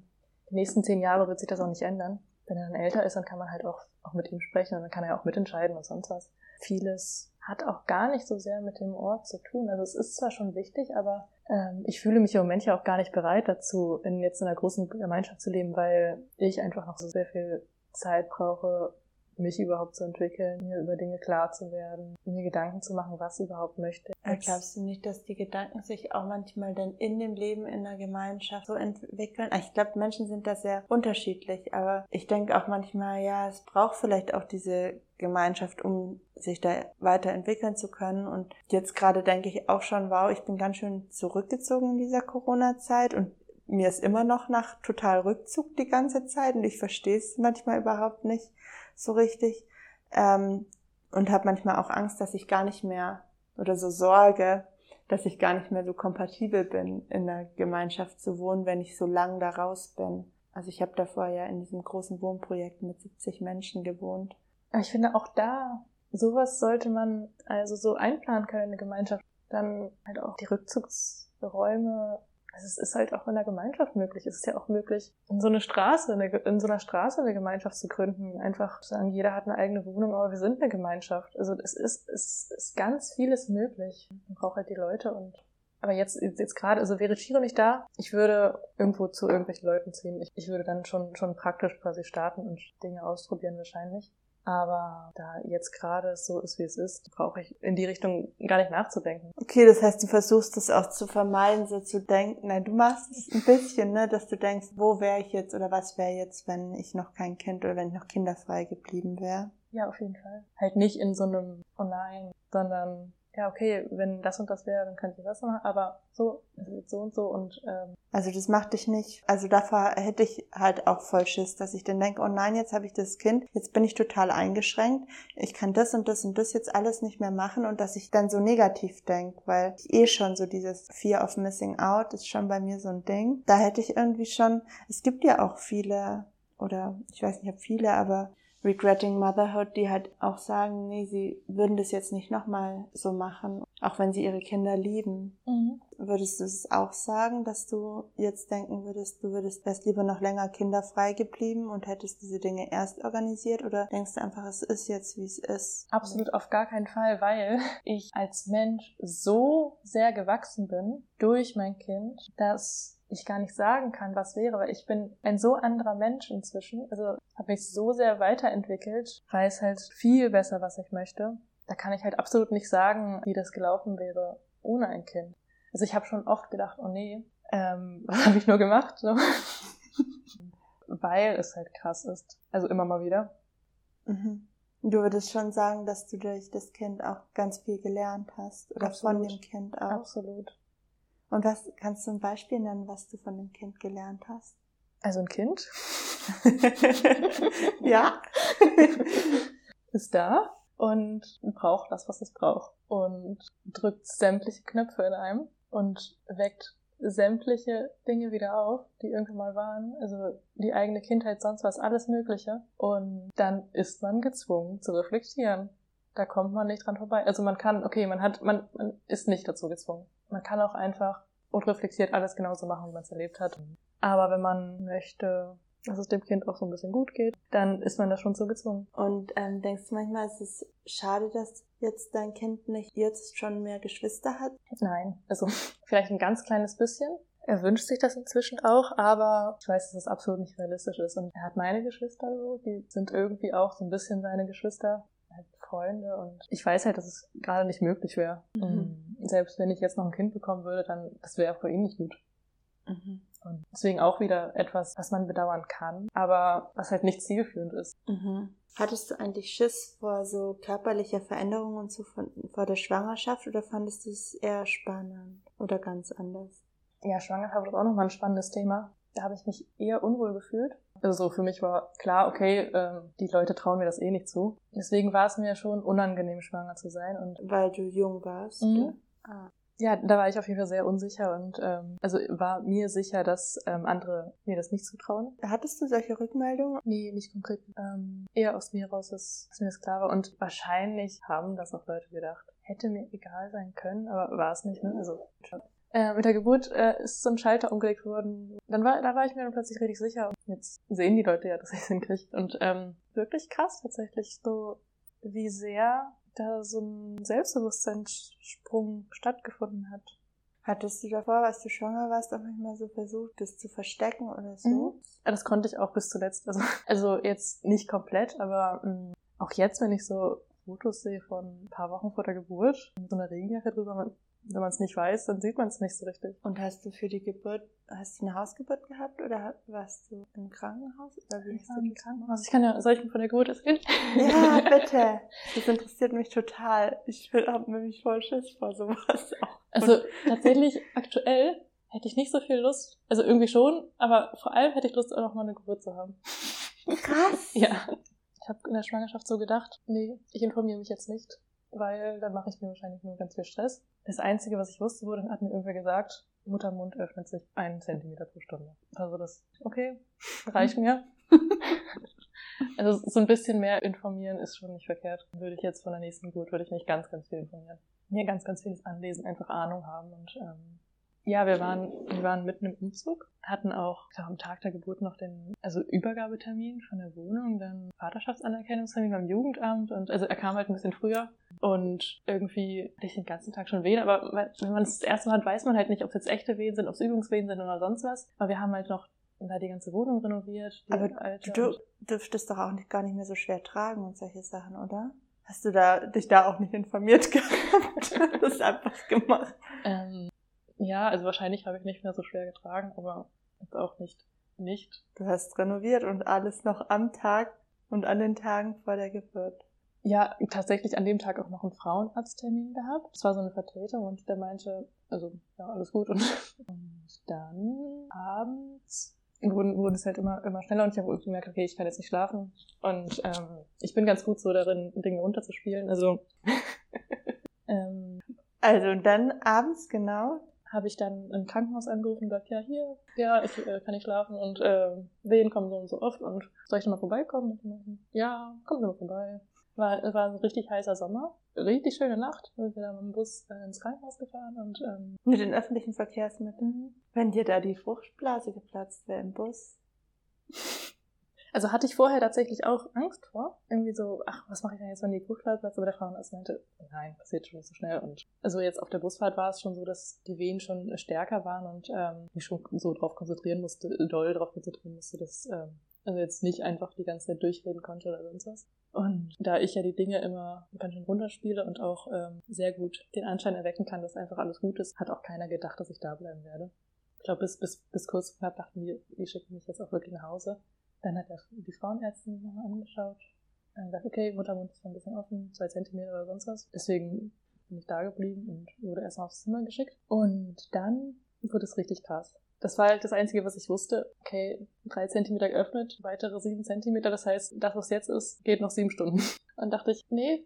Die nächsten zehn Jahre wird sich das auch nicht ändern. Wenn er dann älter ist, dann kann man halt auch, auch mit ihm sprechen und dann kann er auch mitentscheiden und sonst was. Vieles hat auch gar nicht so sehr mit dem Ort zu tun. Also es ist zwar schon wichtig, aber ähm, ich fühle mich im Moment ja auch gar nicht bereit dazu, in jetzt in einer großen Gemeinschaft zu leben, weil ich einfach noch so sehr viel Zeit brauche, mich überhaupt zu entwickeln, mir über Dinge klar zu werden, mir Gedanken zu machen, was ich überhaupt möchte. Glaubst du nicht, dass die Gedanken sich auch manchmal dann in dem Leben in der Gemeinschaft so entwickeln? Ich glaube, Menschen sind da sehr unterschiedlich, aber ich denke auch manchmal, ja, es braucht vielleicht auch diese Gemeinschaft, um sich da weiterentwickeln zu können. Und jetzt gerade denke ich auch schon, wow, ich bin ganz schön zurückgezogen in dieser Corona-Zeit und mir ist immer noch nach total Rückzug die ganze Zeit und ich verstehe es manchmal überhaupt nicht so richtig ähm, und habe manchmal auch Angst, dass ich gar nicht mehr oder so Sorge, dass ich gar nicht mehr so kompatibel bin, in der Gemeinschaft zu wohnen, wenn ich so lang da raus bin. Also ich habe davor ja in diesem großen Wohnprojekt mit 70 Menschen gewohnt. Ich finde auch da, sowas sollte man also so einplanen können in der Gemeinschaft. Dann halt auch die Rückzugsräume also es ist halt auch in der Gemeinschaft möglich. Es ist ja auch möglich, in so eine Straße, in so einer Straße eine Gemeinschaft zu gründen. Einfach sagen, jeder hat eine eigene Wohnung, aber wir sind eine Gemeinschaft. Also es ist, es ist ganz vieles möglich. Man braucht halt die Leute und aber jetzt, jetzt gerade, also wäre Chiro nicht da, ich würde irgendwo zu irgendwelchen Leuten ziehen. Ich, ich würde dann schon, schon praktisch quasi starten und Dinge ausprobieren wahrscheinlich. Aber da jetzt gerade so ist, wie es ist, brauche ich in die Richtung gar nicht nachzudenken. Okay, das heißt, du versuchst es auch zu vermeiden, so zu denken. Nein, du machst es ein bisschen, ne, dass du denkst, wo wäre ich jetzt oder was wäre jetzt, wenn ich noch kein Kind oder wenn ich noch kinderfrei geblieben wäre. Ja, auf jeden Fall. Halt nicht in so einem Oh nein, sondern ja, okay, wenn das und das wäre, dann könnte ich das machen, aber so, so und so und ähm Also das macht dich nicht, also davor hätte ich halt auch voll Schiss, dass ich dann denke, oh nein, jetzt habe ich das Kind, jetzt bin ich total eingeschränkt, ich kann das und das und das jetzt alles nicht mehr machen und dass ich dann so negativ denke, weil ich eh schon so dieses Fear of Missing Out ist schon bei mir so ein Ding. Da hätte ich irgendwie schon, es gibt ja auch viele, oder ich weiß nicht, ob viele, aber Regretting Motherhood, die halt auch sagen, nee, sie würden das jetzt nicht nochmal so machen, auch wenn sie ihre Kinder lieben. Mhm. Würdest du es auch sagen, dass du jetzt denken würdest, du würdest wärst lieber noch länger kinderfrei geblieben und hättest diese Dinge erst organisiert oder denkst du einfach, es ist jetzt, wie es ist? Absolut auf gar keinen Fall, weil *laughs* ich als Mensch so sehr gewachsen bin durch mein Kind, dass ich gar nicht sagen kann, was wäre, weil ich bin ein so anderer Mensch inzwischen. Also habe mich so sehr weiterentwickelt, weiß halt viel besser, was ich möchte. Da kann ich halt absolut nicht sagen, wie das gelaufen wäre ohne ein Kind. Also ich habe schon oft gedacht, oh nee, ähm, *laughs* was habe ich nur gemacht? So. *laughs* weil es halt krass ist. Also immer mal wieder. Mhm. Du würdest schon sagen, dass du durch das Kind auch ganz viel gelernt hast oder von Absolut. dem Kind auch. Absolut. Und was kannst du ein Beispiel nennen, was du von dem Kind gelernt hast? Also ein Kind *laughs* ja. *laughs* ist da und braucht das, was es braucht. Und drückt sämtliche Knöpfe in einem und weckt sämtliche Dinge wieder auf, die irgendwann mal waren. Also die eigene Kindheit, sonst was, alles Mögliche. Und dann ist man gezwungen zu reflektieren. Da kommt man nicht dran vorbei. Also man kann, okay, man hat, man, man ist nicht dazu gezwungen. Man kann auch einfach unreflektiert alles genauso machen, wie man es erlebt hat. Aber wenn man möchte, dass es dem Kind auch so ein bisschen gut geht, dann ist man da schon so gezwungen. Und ähm, denkst du manchmal, ist es schade, dass jetzt dein Kind nicht jetzt schon mehr Geschwister hat? Nein, also *laughs* vielleicht ein ganz kleines bisschen. Er wünscht sich das inzwischen auch, aber ich weiß, dass es absolut nicht realistisch ist. Und er hat meine Geschwister so, die sind irgendwie auch so ein bisschen seine Geschwister, Freunde. Und ich weiß halt, dass es gerade nicht möglich wäre. Mhm. Selbst wenn ich jetzt noch ein Kind bekommen würde, dann das wäre auch für ihn nicht gut. Mhm. Und deswegen auch wieder etwas, was man bedauern kann, aber was halt nicht zielführend ist. Mhm. Hattest du eigentlich Schiss vor so körperlicher Veränderungen und so von, vor der Schwangerschaft oder fandest du es eher spannend oder ganz anders? Ja, Schwangerschaft ist auch nochmal ein spannendes Thema. Da habe ich mich eher unwohl gefühlt. Also so für mich war klar, okay, ähm, die Leute trauen mir das eh nicht zu. Deswegen war es mir schon unangenehm, schwanger zu sein. Und Weil du jung warst? Mhm. Ah. ja, da war ich auf jeden Fall sehr unsicher und ähm, also war mir sicher, dass ähm, andere mir das nicht zutrauen. Hattest du solche Rückmeldungen? Nee, nicht konkret. Ähm, eher aus mir raus, dass, dass mir das klar war. Und wahrscheinlich haben das auch Leute gedacht. Hätte mir egal sein können, aber war es nicht, ne? Also schon. Äh, mit der Geburt äh, ist so ein Schalter umgelegt worden. Dann war, da war ich mir dann plötzlich richtig sicher. Und jetzt sehen die Leute ja, dass ich es *laughs* hinkriege. Und ähm, wirklich krass tatsächlich, so wie sehr da so ein Selbstbewusstseinssprung stattgefunden hat. Hattest du davor, als du schwanger warst, auch manchmal so versucht, das zu verstecken oder so? Mhm. Das konnte ich auch bis zuletzt. Also, *laughs* also jetzt nicht komplett, aber mh, auch jetzt, wenn ich so Fotos sehe von ein paar Wochen vor der Geburt, mit so einer Regenjacke drüber, man, wenn man es nicht weiß, dann sieht man es nicht so richtig. Und hast du für die Geburt, hast du eine Hausgeburt gehabt oder warst du im Krankenhaus? Oder wie Ich hast du im Krankenhaus. Ich kann ja, soll ich von der Geburt erzählen? Ja, *laughs* bitte. Das interessiert mich total. Ich habe nämlich voll Schiss vor sowas auch. Also tatsächlich aktuell hätte ich nicht so viel Lust, also irgendwie schon, aber vor allem hätte ich Lust, auch noch mal eine Geburt zu haben. Krass. Ja. Ich habe in der Schwangerschaft so gedacht, nee, ich informiere mich jetzt nicht, weil dann mache ich mir wahrscheinlich nur ganz viel Stress. Das Einzige, was ich wusste, wurde, hat mir irgendwer gesagt, Muttermund öffnet sich einen Zentimeter pro Stunde. Also das, okay, reicht mir. *laughs* Also so ein bisschen mehr informieren ist schon nicht verkehrt. Würde ich jetzt von der nächsten Geburt, würde ich mich ganz, ganz viel informieren. Mir ganz, ganz vieles anlesen, einfach Ahnung haben und ähm, ja, wir waren, wir waren mitten im Umzug, hatten auch am Tag der Geburt noch den, also Übergabetermin von der Wohnung, dann Vaterschaftsanerkennungstermin beim Jugendamt und also er kam halt ein bisschen früher und irgendwie hatte ich den ganzen Tag schon Wehen, aber wenn man es das erste Mal hat, weiß man halt nicht, ob es jetzt echte Wehen sind, ob es Übungswehen sind oder sonst was. Aber wir haben halt noch da die ganze Wohnung renoviert. Die Aber Du dürftest doch auch nicht, gar nicht mehr so schwer tragen und solche Sachen, oder? Hast du da, dich da auch nicht informiert *laughs* gehabt? das einfach gemacht. Ähm, ja, also wahrscheinlich habe ich nicht mehr so schwer getragen, aber jetzt auch nicht. Nicht. Du hast renoviert und alles noch am Tag und an den Tagen vor der Geburt. Ja, tatsächlich an dem Tag auch noch einen Frauenarzttermin gehabt. Das war so eine Vertretung und der meinte, also ja, alles gut. Und, *laughs* und dann abends wurden, wurde es halt immer, immer schneller und ich habe gemerkt, okay, ich kann jetzt nicht schlafen. Und ähm, ich bin ganz gut so darin, Dinge runterzuspielen. Also *laughs* ähm, Also und dann abends genau. Habe ich dann ein Krankenhaus angerufen und gesagt, ja, hier, ja, ich äh, kann ich schlafen und äh, Wehen kommen so und so oft und soll ich mal vorbeikommen? Meinten, ja, kommen Sie mal vorbei. War, es war ein richtig heißer Sommer, richtig schöne Nacht. Wir sind dann mit dem Bus äh, ins Krankenhaus gefahren und ähm, Mit den öffentlichen Verkehrsmitteln. Wenn dir da die Fruchtblase geplatzt wäre im Bus. *laughs* Also hatte ich vorher tatsächlich auch Angst vor. Irgendwie so, ach, was mache ich denn jetzt, wenn die platzt? Aber der Frauenarzt meinte, nein, passiert schon so schnell. Und also jetzt auf der Busfahrt war es schon so, dass die Wehen schon stärker waren und ähm, mich schon so drauf konzentrieren musste, doll drauf konzentrieren musste, dass ähm, also jetzt nicht einfach die ganze Zeit durchreden konnte oder sonst was. Und da ich ja die Dinge immer ganz schön runterspiele und auch ähm, sehr gut den Anschein erwecken kann, dass einfach alles gut ist, hat auch keiner gedacht, dass ich da bleiben werde. Ich glaube, bis, bis, bis kurz knapp dachten die, die schicken mich jetzt auch wirklich nach Hause. Dann hat er die Frauenärztin nochmal angeschaut und gesagt, okay, Muttermund ist noch ein bisschen offen, zwei Zentimeter oder sonst was. Deswegen bin ich da geblieben und wurde erstmal aufs Zimmer geschickt. Und dann wurde es richtig krass. Das war halt das Einzige, was ich wusste. Okay, drei Zentimeter geöffnet, weitere sieben Zentimeter. Das heißt, das, was jetzt ist, geht noch sieben Stunden. *laughs* Dann dachte ich, nee,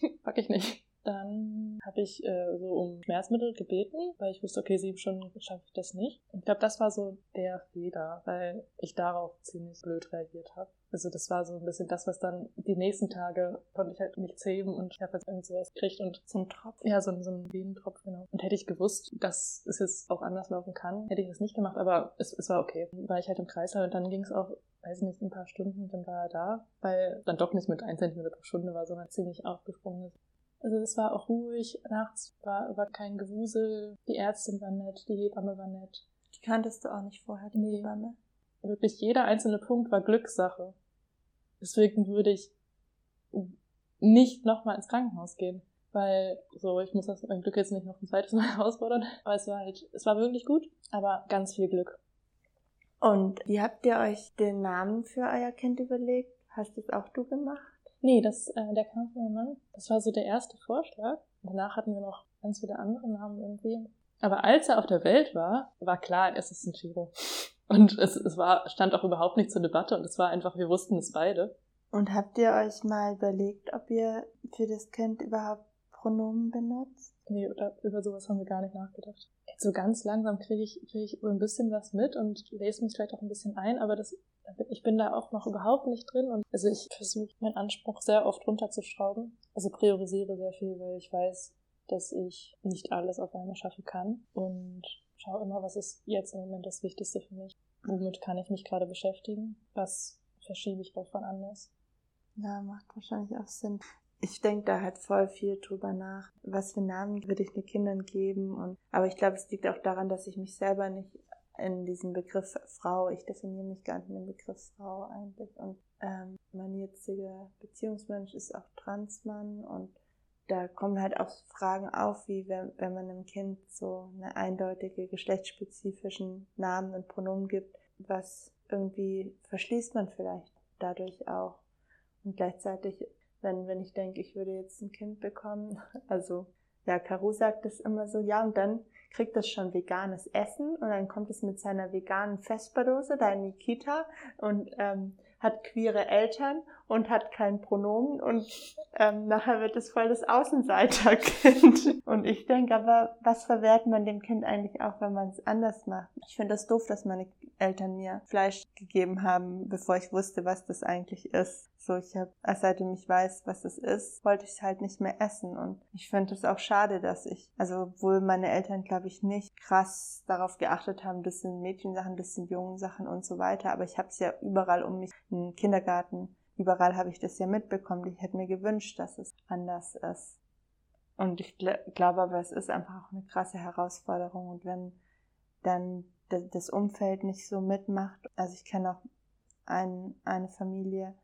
*laughs* pack ich nicht. Dann habe ich äh, so um Schmerzmittel gebeten, weil ich wusste, okay, sieben Stunden schaffe ich das nicht. Ich glaube, das war so der Fehler, weil ich darauf ziemlich blöd reagiert habe. Also das war so ein bisschen das, was dann die nächsten Tage konnte ich halt nichts heben und ich habe jetzt irgend sowas gekriegt und ein Tropf. ja, so, so ein Venentropf, genau. Und hätte ich gewusst, dass es jetzt auch anders laufen kann, hätte ich das nicht gemacht, aber es, es war okay. War ich halt im Kreislauf und dann ging es auch, weiß nicht, ein paar Stunden, dann war er da, weil dann doch nicht mit 1 cm pro Stunde war, sondern ziemlich aufgesprungen ist. Also es war auch ruhig, nachts war, war kein Gewusel, die Ärztin war nett, die Hebamme war nett. Die kanntest du auch nicht vorher, die Nee. Hebamme. Wirklich jeder einzelne Punkt war Glückssache. Deswegen würde ich nicht nochmal ins Krankenhaus gehen. Weil, so, ich muss das mein Glück jetzt nicht noch ein zweites Mal *laughs* herausfordern. Aber es war halt, es war wirklich gut, aber ganz viel Glück. Und wie habt ihr euch den Namen für euer Kind überlegt? Hast das auch du gemacht? Nee, das, äh, der kam von meinem Mann. Das war so der erste Vorschlag. Danach hatten wir noch ganz viele andere Namen irgendwie. Aber als er auf der Welt war, war klar, es ist ein Chiro. Und es, es war, stand auch überhaupt nicht zur Debatte und es war einfach, wir wussten es beide. Und habt ihr euch mal überlegt, ob ihr für das Kind überhaupt Pronomen benutzt? Nee, oder über sowas haben wir gar nicht nachgedacht. Jetzt so ganz langsam kriege ich, kriege ich so ein bisschen was mit und lese mich vielleicht auch ein bisschen ein, aber das, ich bin da auch noch überhaupt nicht drin und also ich versuche meinen Anspruch sehr oft runterzuschrauben. Also priorisiere sehr viel, weil ich weiß, dass ich nicht alles auf einmal schaffen kann und schaue immer, was ist jetzt im Moment das Wichtigste für mich. Womit kann ich mich gerade beschäftigen? Was verschiebe ich davon anders? Ja, macht wahrscheinlich auch Sinn. Ich denke da halt voll viel drüber nach. Was für Namen würde ich den Kindern geben? Und, aber ich glaube, es liegt auch daran, dass ich mich selber nicht in diesem Begriff Frau, ich definiere mich gar nicht in dem Begriff Frau eigentlich. Und ähm, mein jetziger Beziehungsmensch ist auch Transmann und da kommen halt auch Fragen auf, wie wenn, wenn man einem Kind so eine eindeutige geschlechtsspezifischen Namen und Pronomen gibt, was irgendwie verschließt man vielleicht dadurch auch. Und gleichzeitig, wenn, wenn ich denke, ich würde jetzt ein Kind bekommen, *laughs* also ja, Caro sagt das immer so, ja, und dann kriegt es schon veganes Essen und dann kommt es mit seiner veganen Vesperdose da in die Kita und ähm, hat queere Eltern und hat kein Pronomen und ähm, nachher wird es voll das Außenseiterkind. *laughs* Und ich denke aber, was verwehrt man dem Kind eigentlich auch, wenn man es anders macht? Ich finde das doof, dass meine Eltern mir Fleisch gegeben haben, bevor ich wusste, was das eigentlich ist. So, ich habe, seitdem ich weiß, was es ist, wollte ich es halt nicht mehr essen. Und ich finde es auch schade, dass ich, also obwohl meine Eltern, glaube ich, nicht krass darauf geachtet haben, das sind Mädchensachen, das sind Jungensachen und so weiter. Aber ich habe es ja überall um mich, im Kindergarten, überall habe ich das ja mitbekommen. Ich hätte mir gewünscht, dass es anders ist. Und ich gl glaube aber, es ist einfach auch eine krasse Herausforderung. Und wenn dann das Umfeld nicht so mitmacht, also ich kenne auch ein, eine Familie,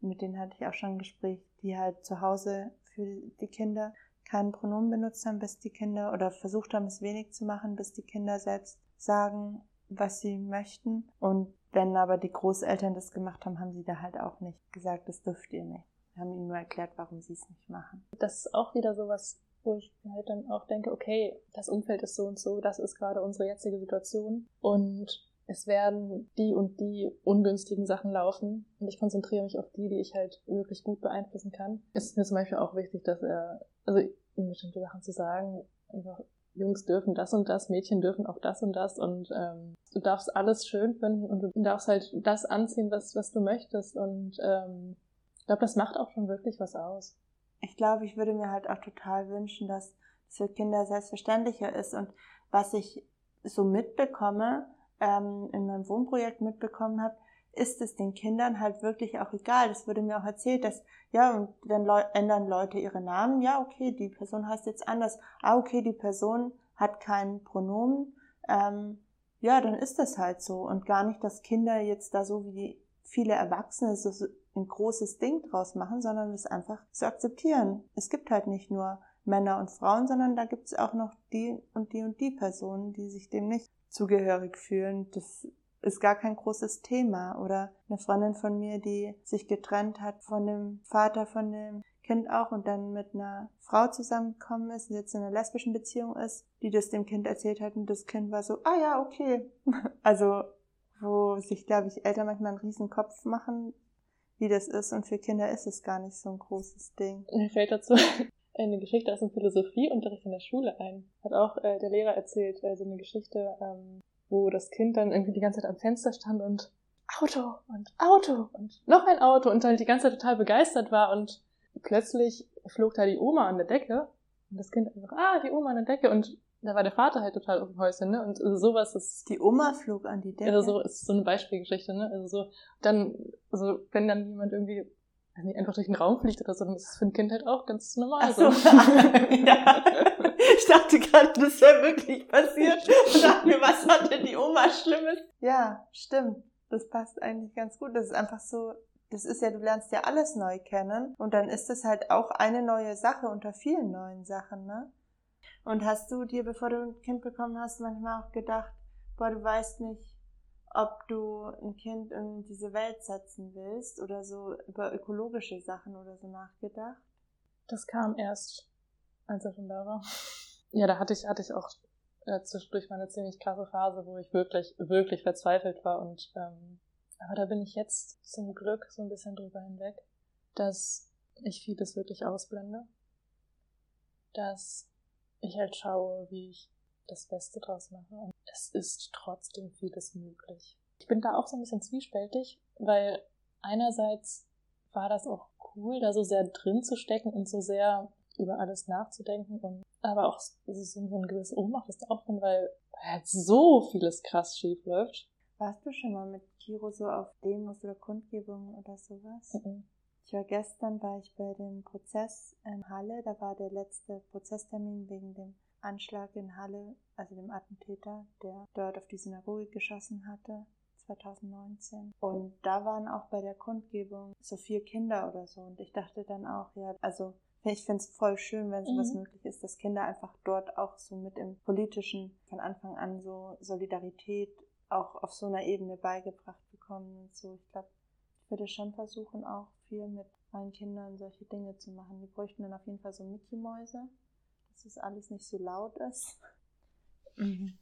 mit denen hatte ich auch schon ein Gespräch, die halt zu Hause für die Kinder kein Pronomen benutzt haben, bis die Kinder oder versucht haben, es wenig zu machen, bis die Kinder selbst sagen, was sie möchten. Und wenn aber die Großeltern das gemacht haben, haben sie da halt auch nicht gesagt, das dürft ihr nicht. Haben ihnen nur erklärt, warum sie es nicht machen. Das ist auch wieder sowas, wo ich halt dann auch denke, okay, das Umfeld ist so und so, das ist gerade unsere jetzige Situation und es werden die und die ungünstigen Sachen laufen und ich konzentriere mich auf die, die ich halt wirklich gut beeinflussen kann. Es ist mir zum Beispiel auch wichtig, dass er, also ihm bestimmte Sachen zu sagen, einfach Jungs dürfen das und das, Mädchen dürfen auch das und das und ähm, du darfst alles schön finden und du darfst halt das anziehen, was, was du möchtest und ähm, ich glaube, das macht auch schon wirklich was aus. Ich glaube, ich würde mir halt auch total wünschen, dass es für Kinder selbstverständlicher ist und was ich so mitbekomme, ähm, in meinem Wohnprojekt mitbekommen habe, ist es den Kindern halt wirklich auch egal. Das wurde mir auch erzählt, dass, ja, und dann Leu ändern Leute ihre Namen. Ja, okay, die Person heißt jetzt anders. Ah, okay, die Person hat kein Pronomen. Ähm, ja, dann ist das halt so. Und gar nicht, dass Kinder jetzt da so wie viele Erwachsene so ein großes Ding draus machen, sondern es einfach zu akzeptieren. Es gibt halt nicht nur Männer und Frauen, sondern da gibt es auch noch die und die und die Personen, die sich dem nicht zugehörig fühlen. Das ist gar kein großes Thema. Oder eine Freundin von mir, die sich getrennt hat von dem Vater von dem Kind auch und dann mit einer Frau zusammengekommen ist und jetzt in einer lesbischen Beziehung ist, die das dem Kind erzählt hat und das Kind war so, ah ja, okay. *laughs* Also, wo sich, glaube ich, Eltern manchmal einen riesen Kopf machen, wie das ist und für Kinder ist es gar nicht so ein großes Ding. Mir fällt dazu *laughs* eine Geschichte aus dem Philosophieunterricht in der Schule ein. Hat auch äh, der Lehrer erzählt, also eine Geschichte, ähm, wo das Kind dann irgendwie die ganze Zeit am Fenster stand und Auto und Auto und noch ein Auto und dann die ganze Zeit total begeistert war und plötzlich flog da die Oma an der Decke und das Kind einfach, ah, die Oma an der Decke und da war der Vater halt total auf dem Häuschen, ne? Und also sowas ist. Die Oma flog an die Decke. Also so ist so eine Beispielgeschichte, ne? Also so, dann, also wenn dann jemand irgendwie also nicht einfach durch den Raum fliegt oder so, dann ist das für ein Kind halt auch ganz normal. So. so. *laughs* ja. Ich dachte gerade, das wäre wirklich passiert. Und dachte mir, was hat denn die Oma Schlimmes? Ja, stimmt. Das passt eigentlich ganz gut. Das ist einfach so, das ist ja, du lernst ja alles neu kennen. Und dann ist das halt auch eine neue Sache unter vielen neuen Sachen, ne? Und hast du dir, bevor du ein Kind bekommen hast, manchmal auch gedacht, boah, du weißt nicht, ob du ein Kind in diese Welt setzen willst oder so über ökologische Sachen oder so nachgedacht? Das kam erst, als er schon da war. Ja, da hatte ich, hatte ich auch äh, zwischendurch mal eine ziemlich krasse Phase, wo ich wirklich, wirklich verzweifelt war und ähm, aber da bin ich jetzt zum Glück so ein bisschen drüber hinweg, dass ich vieles wirklich ausblende. Dass ich halt schaue, wie ich das Beste draus mache. Und es ist trotzdem vieles möglich. Ich bin da auch so ein bisschen zwiespältig, weil einerseits war das auch cool, da so sehr drin zu stecken und so sehr über alles nachzudenken und aber auch so, so ein gewisses Ohnmacht ist auch drin, weil halt so vieles krass schief läuft. Warst du schon mal mit Kiro so auf Demos oder Kundgebungen oder sowas? Mhm. Ich war gestern, war ich bei dem Prozess in Halle, da war der letzte Prozesstermin wegen dem Anschlag in Halle, also dem Attentäter, der dort auf die Synagoge geschossen hatte, 2019. Und da waren auch bei der Kundgebung so vier Kinder oder so. Und ich dachte dann auch, ja, also ich finde es voll schön, wenn sowas mhm. möglich ist, dass Kinder einfach dort auch so mit im Politischen von Anfang an so Solidarität auch auf so einer Ebene beigebracht bekommen und so. Ich glaube, ich würde schon versuchen, auch viel mit meinen Kindern solche Dinge zu machen. Die bräuchten dann auf jeden Fall so Mickey-Mäuse dass es alles nicht so laut ist. Mhm.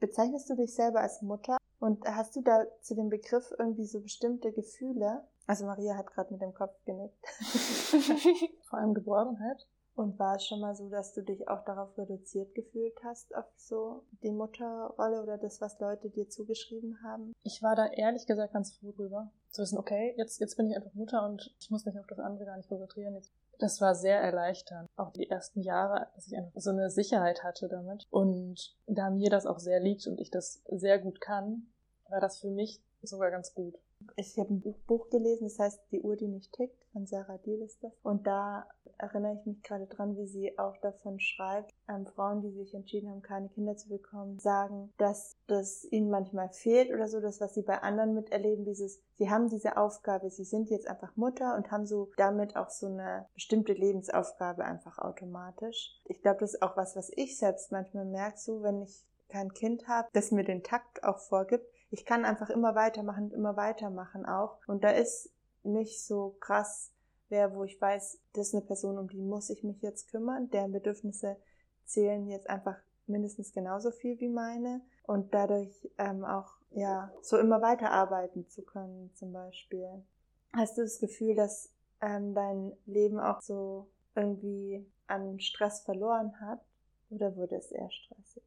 Bezeichnest du dich selber als Mutter und hast du da zu dem Begriff irgendwie so bestimmte Gefühle? Also Maria hat gerade mit dem Kopf genickt. *laughs* Vor allem Geborgenheit. Und war es schon mal so, dass du dich auch darauf reduziert gefühlt hast, auf so die Mutterrolle oder das, was Leute dir zugeschrieben haben? Ich war da ehrlich gesagt ganz froh drüber. Zu wissen, okay, jetzt, jetzt bin ich einfach Mutter und ich muss mich auf das andere gar nicht konzentrieren. Jetzt das war sehr erleichternd. Auch die ersten Jahre, dass ich einfach so eine Sicherheit hatte damit. Und da mir das auch sehr liegt und ich das sehr gut kann, war das für mich sogar ganz gut. Ich habe ein Buch, gelesen, das heißt Die Uhr, die nicht tickt, von Sarah Diel ist das. Und da erinnere ich mich gerade dran, wie sie auch davon schreibt, ähm, Frauen, die sich entschieden haben, keine Kinder zu bekommen, sagen, dass das ihnen manchmal fehlt oder so, das, was sie bei anderen miterleben, dieses, sie haben diese Aufgabe, sie sind jetzt einfach Mutter und haben so damit auch so eine bestimmte Lebensaufgabe einfach automatisch. Ich glaube, das ist auch was, was ich selbst manchmal merke, so wenn ich kein Kind habe, das mir den Takt auch vorgibt, ich kann einfach immer weitermachen und immer weitermachen auch. Und da ist nicht so krass, wer, wo ich weiß, das ist eine Person, um die muss ich mich jetzt kümmern. Deren Bedürfnisse zählen jetzt einfach mindestens genauso viel wie meine. Und dadurch ähm, auch, ja, so immer weiterarbeiten zu können, zum Beispiel. Hast du das Gefühl, dass ähm, dein Leben auch so irgendwie an Stress verloren hat? Oder wurde es eher stressiger?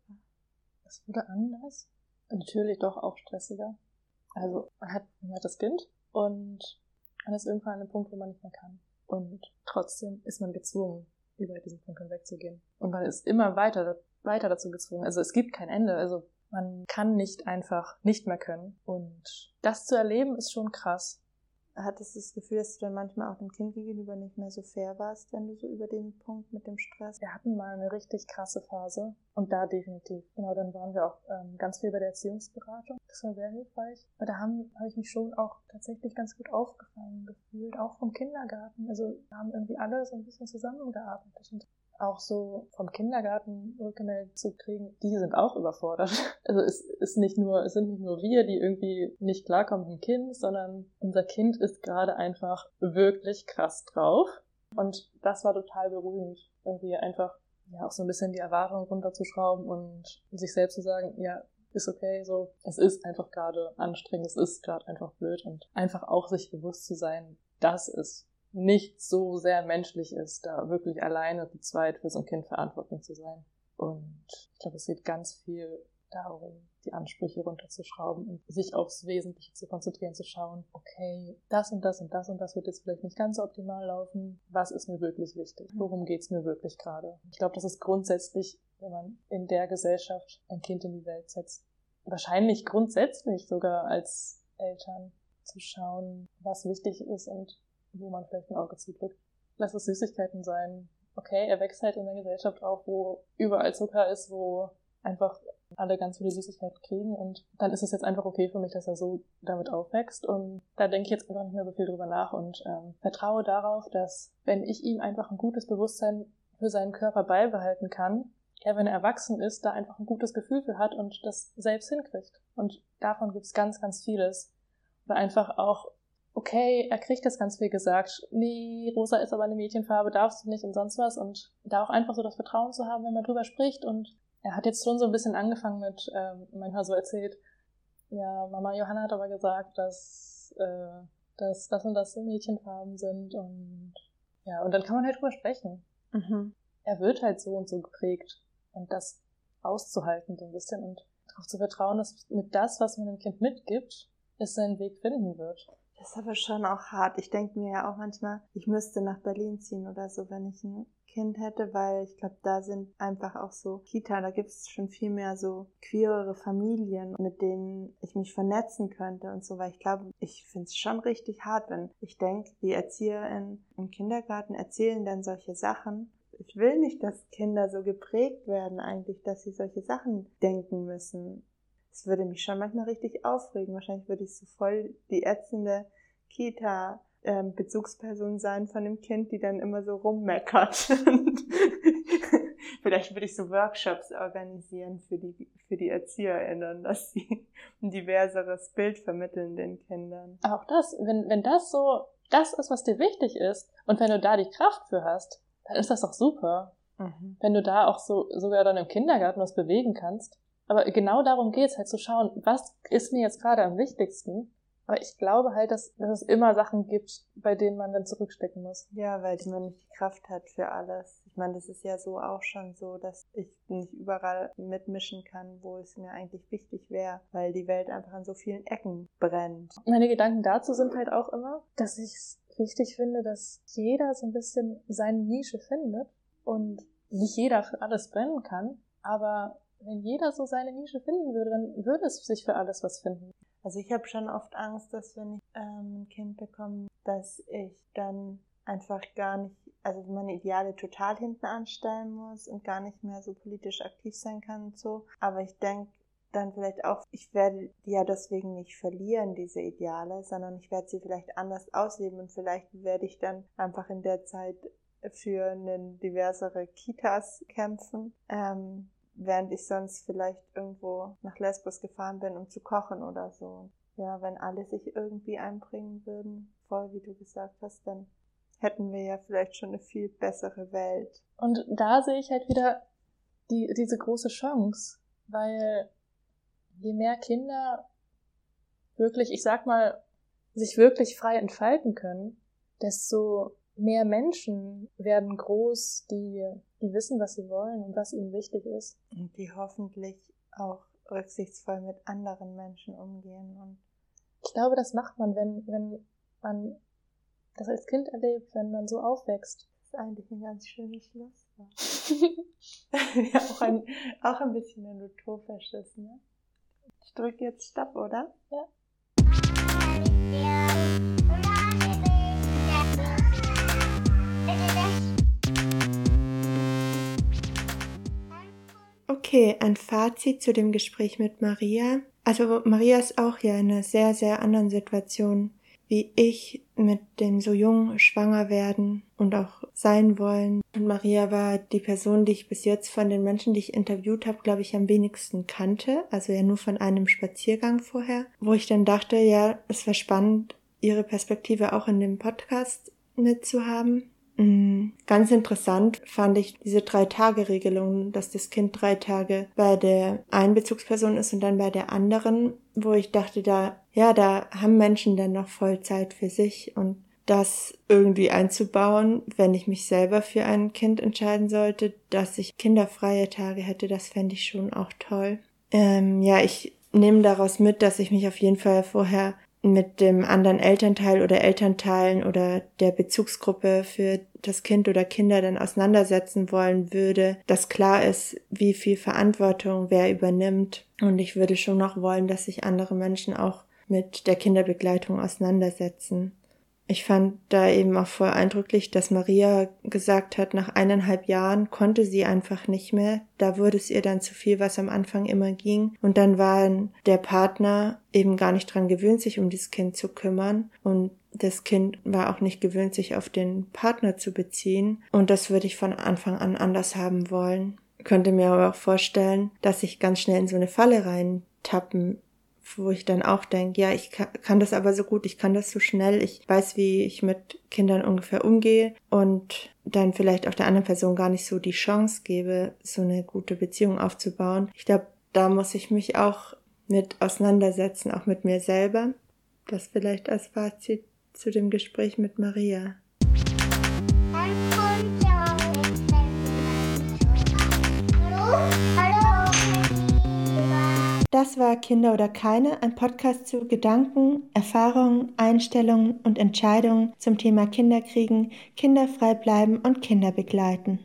Es wurde anders. Natürlich doch auch stressiger. Also man hat, man hat das Kind und man ist irgendwann an Punkt, wo man nicht mehr kann. Und trotzdem ist man gezwungen, über diesen Punkt hinwegzugehen. Und man ist immer weiter, weiter dazu gezwungen. Also es gibt kein Ende. Also man kann nicht einfach nicht mehr können. Und das zu erleben ist schon krass hattest du das Gefühl, dass du dann manchmal auch dem Kind gegenüber nicht mehr so fair warst, wenn du so über den Punkt mit dem Stress? Wir hatten mal eine richtig krasse Phase und da definitiv. Genau, dann waren wir auch ähm, ganz viel bei der Erziehungsberatung. Das war sehr hilfreich. Aber da habe hab ich mich schon auch tatsächlich ganz gut aufgefangen gefühlt, auch vom Kindergarten. Also haben irgendwie alle so ein bisschen zusammengearbeitet und auch so vom Kindergarten rückgemeldet zu kriegen, die sind auch überfordert. *laughs* Also es ist nicht nur, es sind nicht nur wir, die irgendwie nicht klarkommen mit dem Kind, sondern unser Kind ist gerade einfach wirklich krass drauf. Und das war total beruhigend, irgendwie einfach ja auch so ein bisschen die Erwartungen runterzuschrauben und sich selbst zu sagen, ja, ist okay, so, es ist einfach gerade anstrengend, es ist gerade einfach blöd und einfach auch sich bewusst zu sein, dass es nicht so sehr menschlich ist, da wirklich alleine zu zweit für so ein Kind verantwortlich zu sein. Und ich glaube, es geht ganz viel darum, die Ansprüche runterzuschrauben und sich aufs Wesentliche zu konzentrieren, zu schauen, okay, das und das und das und das wird jetzt vielleicht nicht ganz so optimal laufen. Was ist mir wirklich wichtig? Worum geht's mir wirklich gerade? Ich glaube, das ist grundsätzlich, wenn man in der Gesellschaft ein Kind in die Welt setzt, wahrscheinlich grundsätzlich sogar als Eltern zu schauen, was wichtig ist und wo man vielleicht ein Auge zudrückt. Lass es Süßigkeiten sein. Okay, er wächst halt in einer Gesellschaft auf, wo überall Zucker ist, wo einfach alle ganz viele Süßigkeiten kriegen und dann ist es jetzt einfach okay für mich, dass er so damit aufwächst und da denke ich jetzt einfach nicht mehr so viel drüber nach und ähm, vertraue darauf, dass wenn ich ihm einfach ein gutes Bewusstsein für seinen Körper beibehalten kann, er, wenn er erwachsen ist, da einfach ein gutes Gefühl für hat und das selbst hinkriegt. Und davon gibt's ganz, ganz vieles. Oder einfach auch okay, er kriegt das ganz viel gesagt, nee, rosa ist aber eine Mädchenfarbe, darfst du nicht und sonst was und da auch einfach so das Vertrauen zu haben, wenn man drüber spricht und er hat jetzt schon so ein bisschen angefangen mit, ähm, manchmal so erzählt, ja, Mama Johanna hat aber gesagt, dass, äh, dass das und das Mädchenfarben sind und ja, und dann kann man halt drüber sprechen. Mhm. Er wird halt so und so geprägt und das auszuhalten so ein bisschen und darauf zu vertrauen, dass mit das, was man dem Kind mitgibt, es seinen Weg finden wird. Das ist aber schon auch hart. Ich denke mir ja auch manchmal, ich müsste nach Berlin ziehen oder so, wenn ich ein Kind hätte, weil ich glaube, da sind einfach auch so Kita, da gibt es schon viel mehr so queerere Familien, mit denen ich mich vernetzen könnte und so, weil ich glaube, ich finde es schon richtig hart, wenn ich denke, die ErzieherInnen im Kindergarten erzählen dann solche Sachen. Ich will nicht, dass Kinder so geprägt werden eigentlich, dass sie solche Sachen denken müssen das würde mich schon manchmal richtig aufregen. Wahrscheinlich würde ich so voll die ätzende Kita-Bezugsperson ähm, sein von dem Kind, die dann immer so rummeckert. *laughs* Vielleicht würde ich so Workshops organisieren für die, für die ErzieherInnen, dass sie ein diverseres Bild vermitteln den Kindern. Auch das, wenn, wenn das so das ist, was dir wichtig ist und wenn du da die Kraft für hast, dann ist das doch super. Mhm. Wenn du da auch so sogar dann im Kindergarten was bewegen kannst. Aber genau darum geht's halt zu schauen, was ist mir jetzt gerade am wichtigsten. Aber ich glaube halt, dass, dass es immer Sachen gibt, bei denen man dann zurückstecken muss. Ja, weil man nicht die Kraft hat für alles. Ich meine, das ist ja so auch schon so, dass ich nicht überall mitmischen kann, wo es mir eigentlich wichtig wäre, weil die Welt einfach an so vielen Ecken brennt. Meine Gedanken dazu sind halt auch immer, dass ich es wichtig finde, dass jeder so ein bisschen seine Nische findet und nicht jeder für alles brennen kann, aber wenn jeder so seine Nische finden würde, dann würde es sich für alles was finden. Also ich habe schon oft Angst, dass wenn ich ähm, ein Kind bekomme, dass ich dann einfach gar nicht, also meine Ideale total hinten anstellen muss und gar nicht mehr so politisch aktiv sein kann und so. Aber ich denke dann vielleicht auch, ich werde die ja deswegen nicht verlieren, diese Ideale, sondern ich werde sie vielleicht anders ausleben und vielleicht werde ich dann einfach in der Zeit für eine diversere Kitas kämpfen. Ähm, während ich sonst vielleicht irgendwo nach Lesbos gefahren bin, um zu kochen oder so. Ja, wenn alle sich irgendwie einbringen würden, voll wie du gesagt hast, dann hätten wir ja vielleicht schon eine viel bessere Welt. Und da sehe ich halt wieder die, diese große Chance, weil je mehr Kinder wirklich, ich sag mal, sich wirklich frei entfalten können, desto mehr Menschen werden groß, die, die wissen, was sie wollen und was ihnen wichtig ist. Und die hoffentlich auch rücksichtsvoll mit anderen Menschen umgehen. Und ich glaube, das macht man, wenn, wenn man das als Kind erlebt, wenn man so aufwächst. Das ist eigentlich ein ganz schönes Schlusswort. *laughs* ja, auch ein, auch ein bisschen ein utopisches, ne? Ich drücke jetzt Stopp, oder? Ja. Okay, ein Fazit zu dem Gespräch mit Maria. Also Maria ist auch hier in einer sehr, sehr anderen Situation wie ich mit dem so jung schwanger werden und auch sein wollen. Und Maria war die Person, die ich bis jetzt von den Menschen, die ich interviewt habe, glaube ich, am wenigsten kannte. Also ja nur von einem Spaziergang vorher, wo ich dann dachte, ja, es wäre spannend, ihre Perspektive auch in dem Podcast mitzuhaben. Mm, ganz interessant fand ich diese Drei-Tage-Regelung, dass das Kind drei Tage bei der einen Bezugsperson ist und dann bei der anderen, wo ich dachte, da, ja, da haben Menschen dann noch voll Zeit für sich und das irgendwie einzubauen, wenn ich mich selber für ein Kind entscheiden sollte, dass ich kinderfreie Tage hätte, das fände ich schon auch toll. Ähm, ja, ich nehme daraus mit, dass ich mich auf jeden Fall vorher mit dem anderen Elternteil oder Elternteilen oder der Bezugsgruppe für das Kind oder Kinder dann auseinandersetzen wollen würde, dass klar ist, wie viel Verantwortung wer übernimmt. Und ich würde schon noch wollen, dass sich andere Menschen auch mit der Kinderbegleitung auseinandersetzen ich fand da eben auch voll eindrücklich, dass Maria gesagt hat, nach eineinhalb Jahren konnte sie einfach nicht mehr. Da wurde es ihr dann zu viel, was am Anfang immer ging. Und dann war der Partner eben gar nicht dran gewöhnt, sich um dieses Kind zu kümmern. Und das Kind war auch nicht gewöhnt, sich auf den Partner zu beziehen. Und das würde ich von Anfang an anders haben wollen. könnte mir aber auch vorstellen, dass ich ganz schnell in so eine Falle reintappen wo ich dann auch denke, ja, ich kann, das aber so gut, ich kann das so schnell, ich weiß, wie ich mit Kindern ungefähr umgehe und dann vielleicht auch der anderen Person gar nicht so die Chance gebe, so eine gute Beziehung aufzubauen. Ich glaube, da muss ich mich auch mit auseinandersetzen, auch mit mir selber. Das vielleicht als Fazit zu dem Gespräch mit Maria. Das war Kinder oder keine, ein Podcast zu Gedanken, Erfahrungen, Einstellungen und Entscheidungen zum Thema Kinderkriegen, kinderfrei bleiben und Kinder begleiten.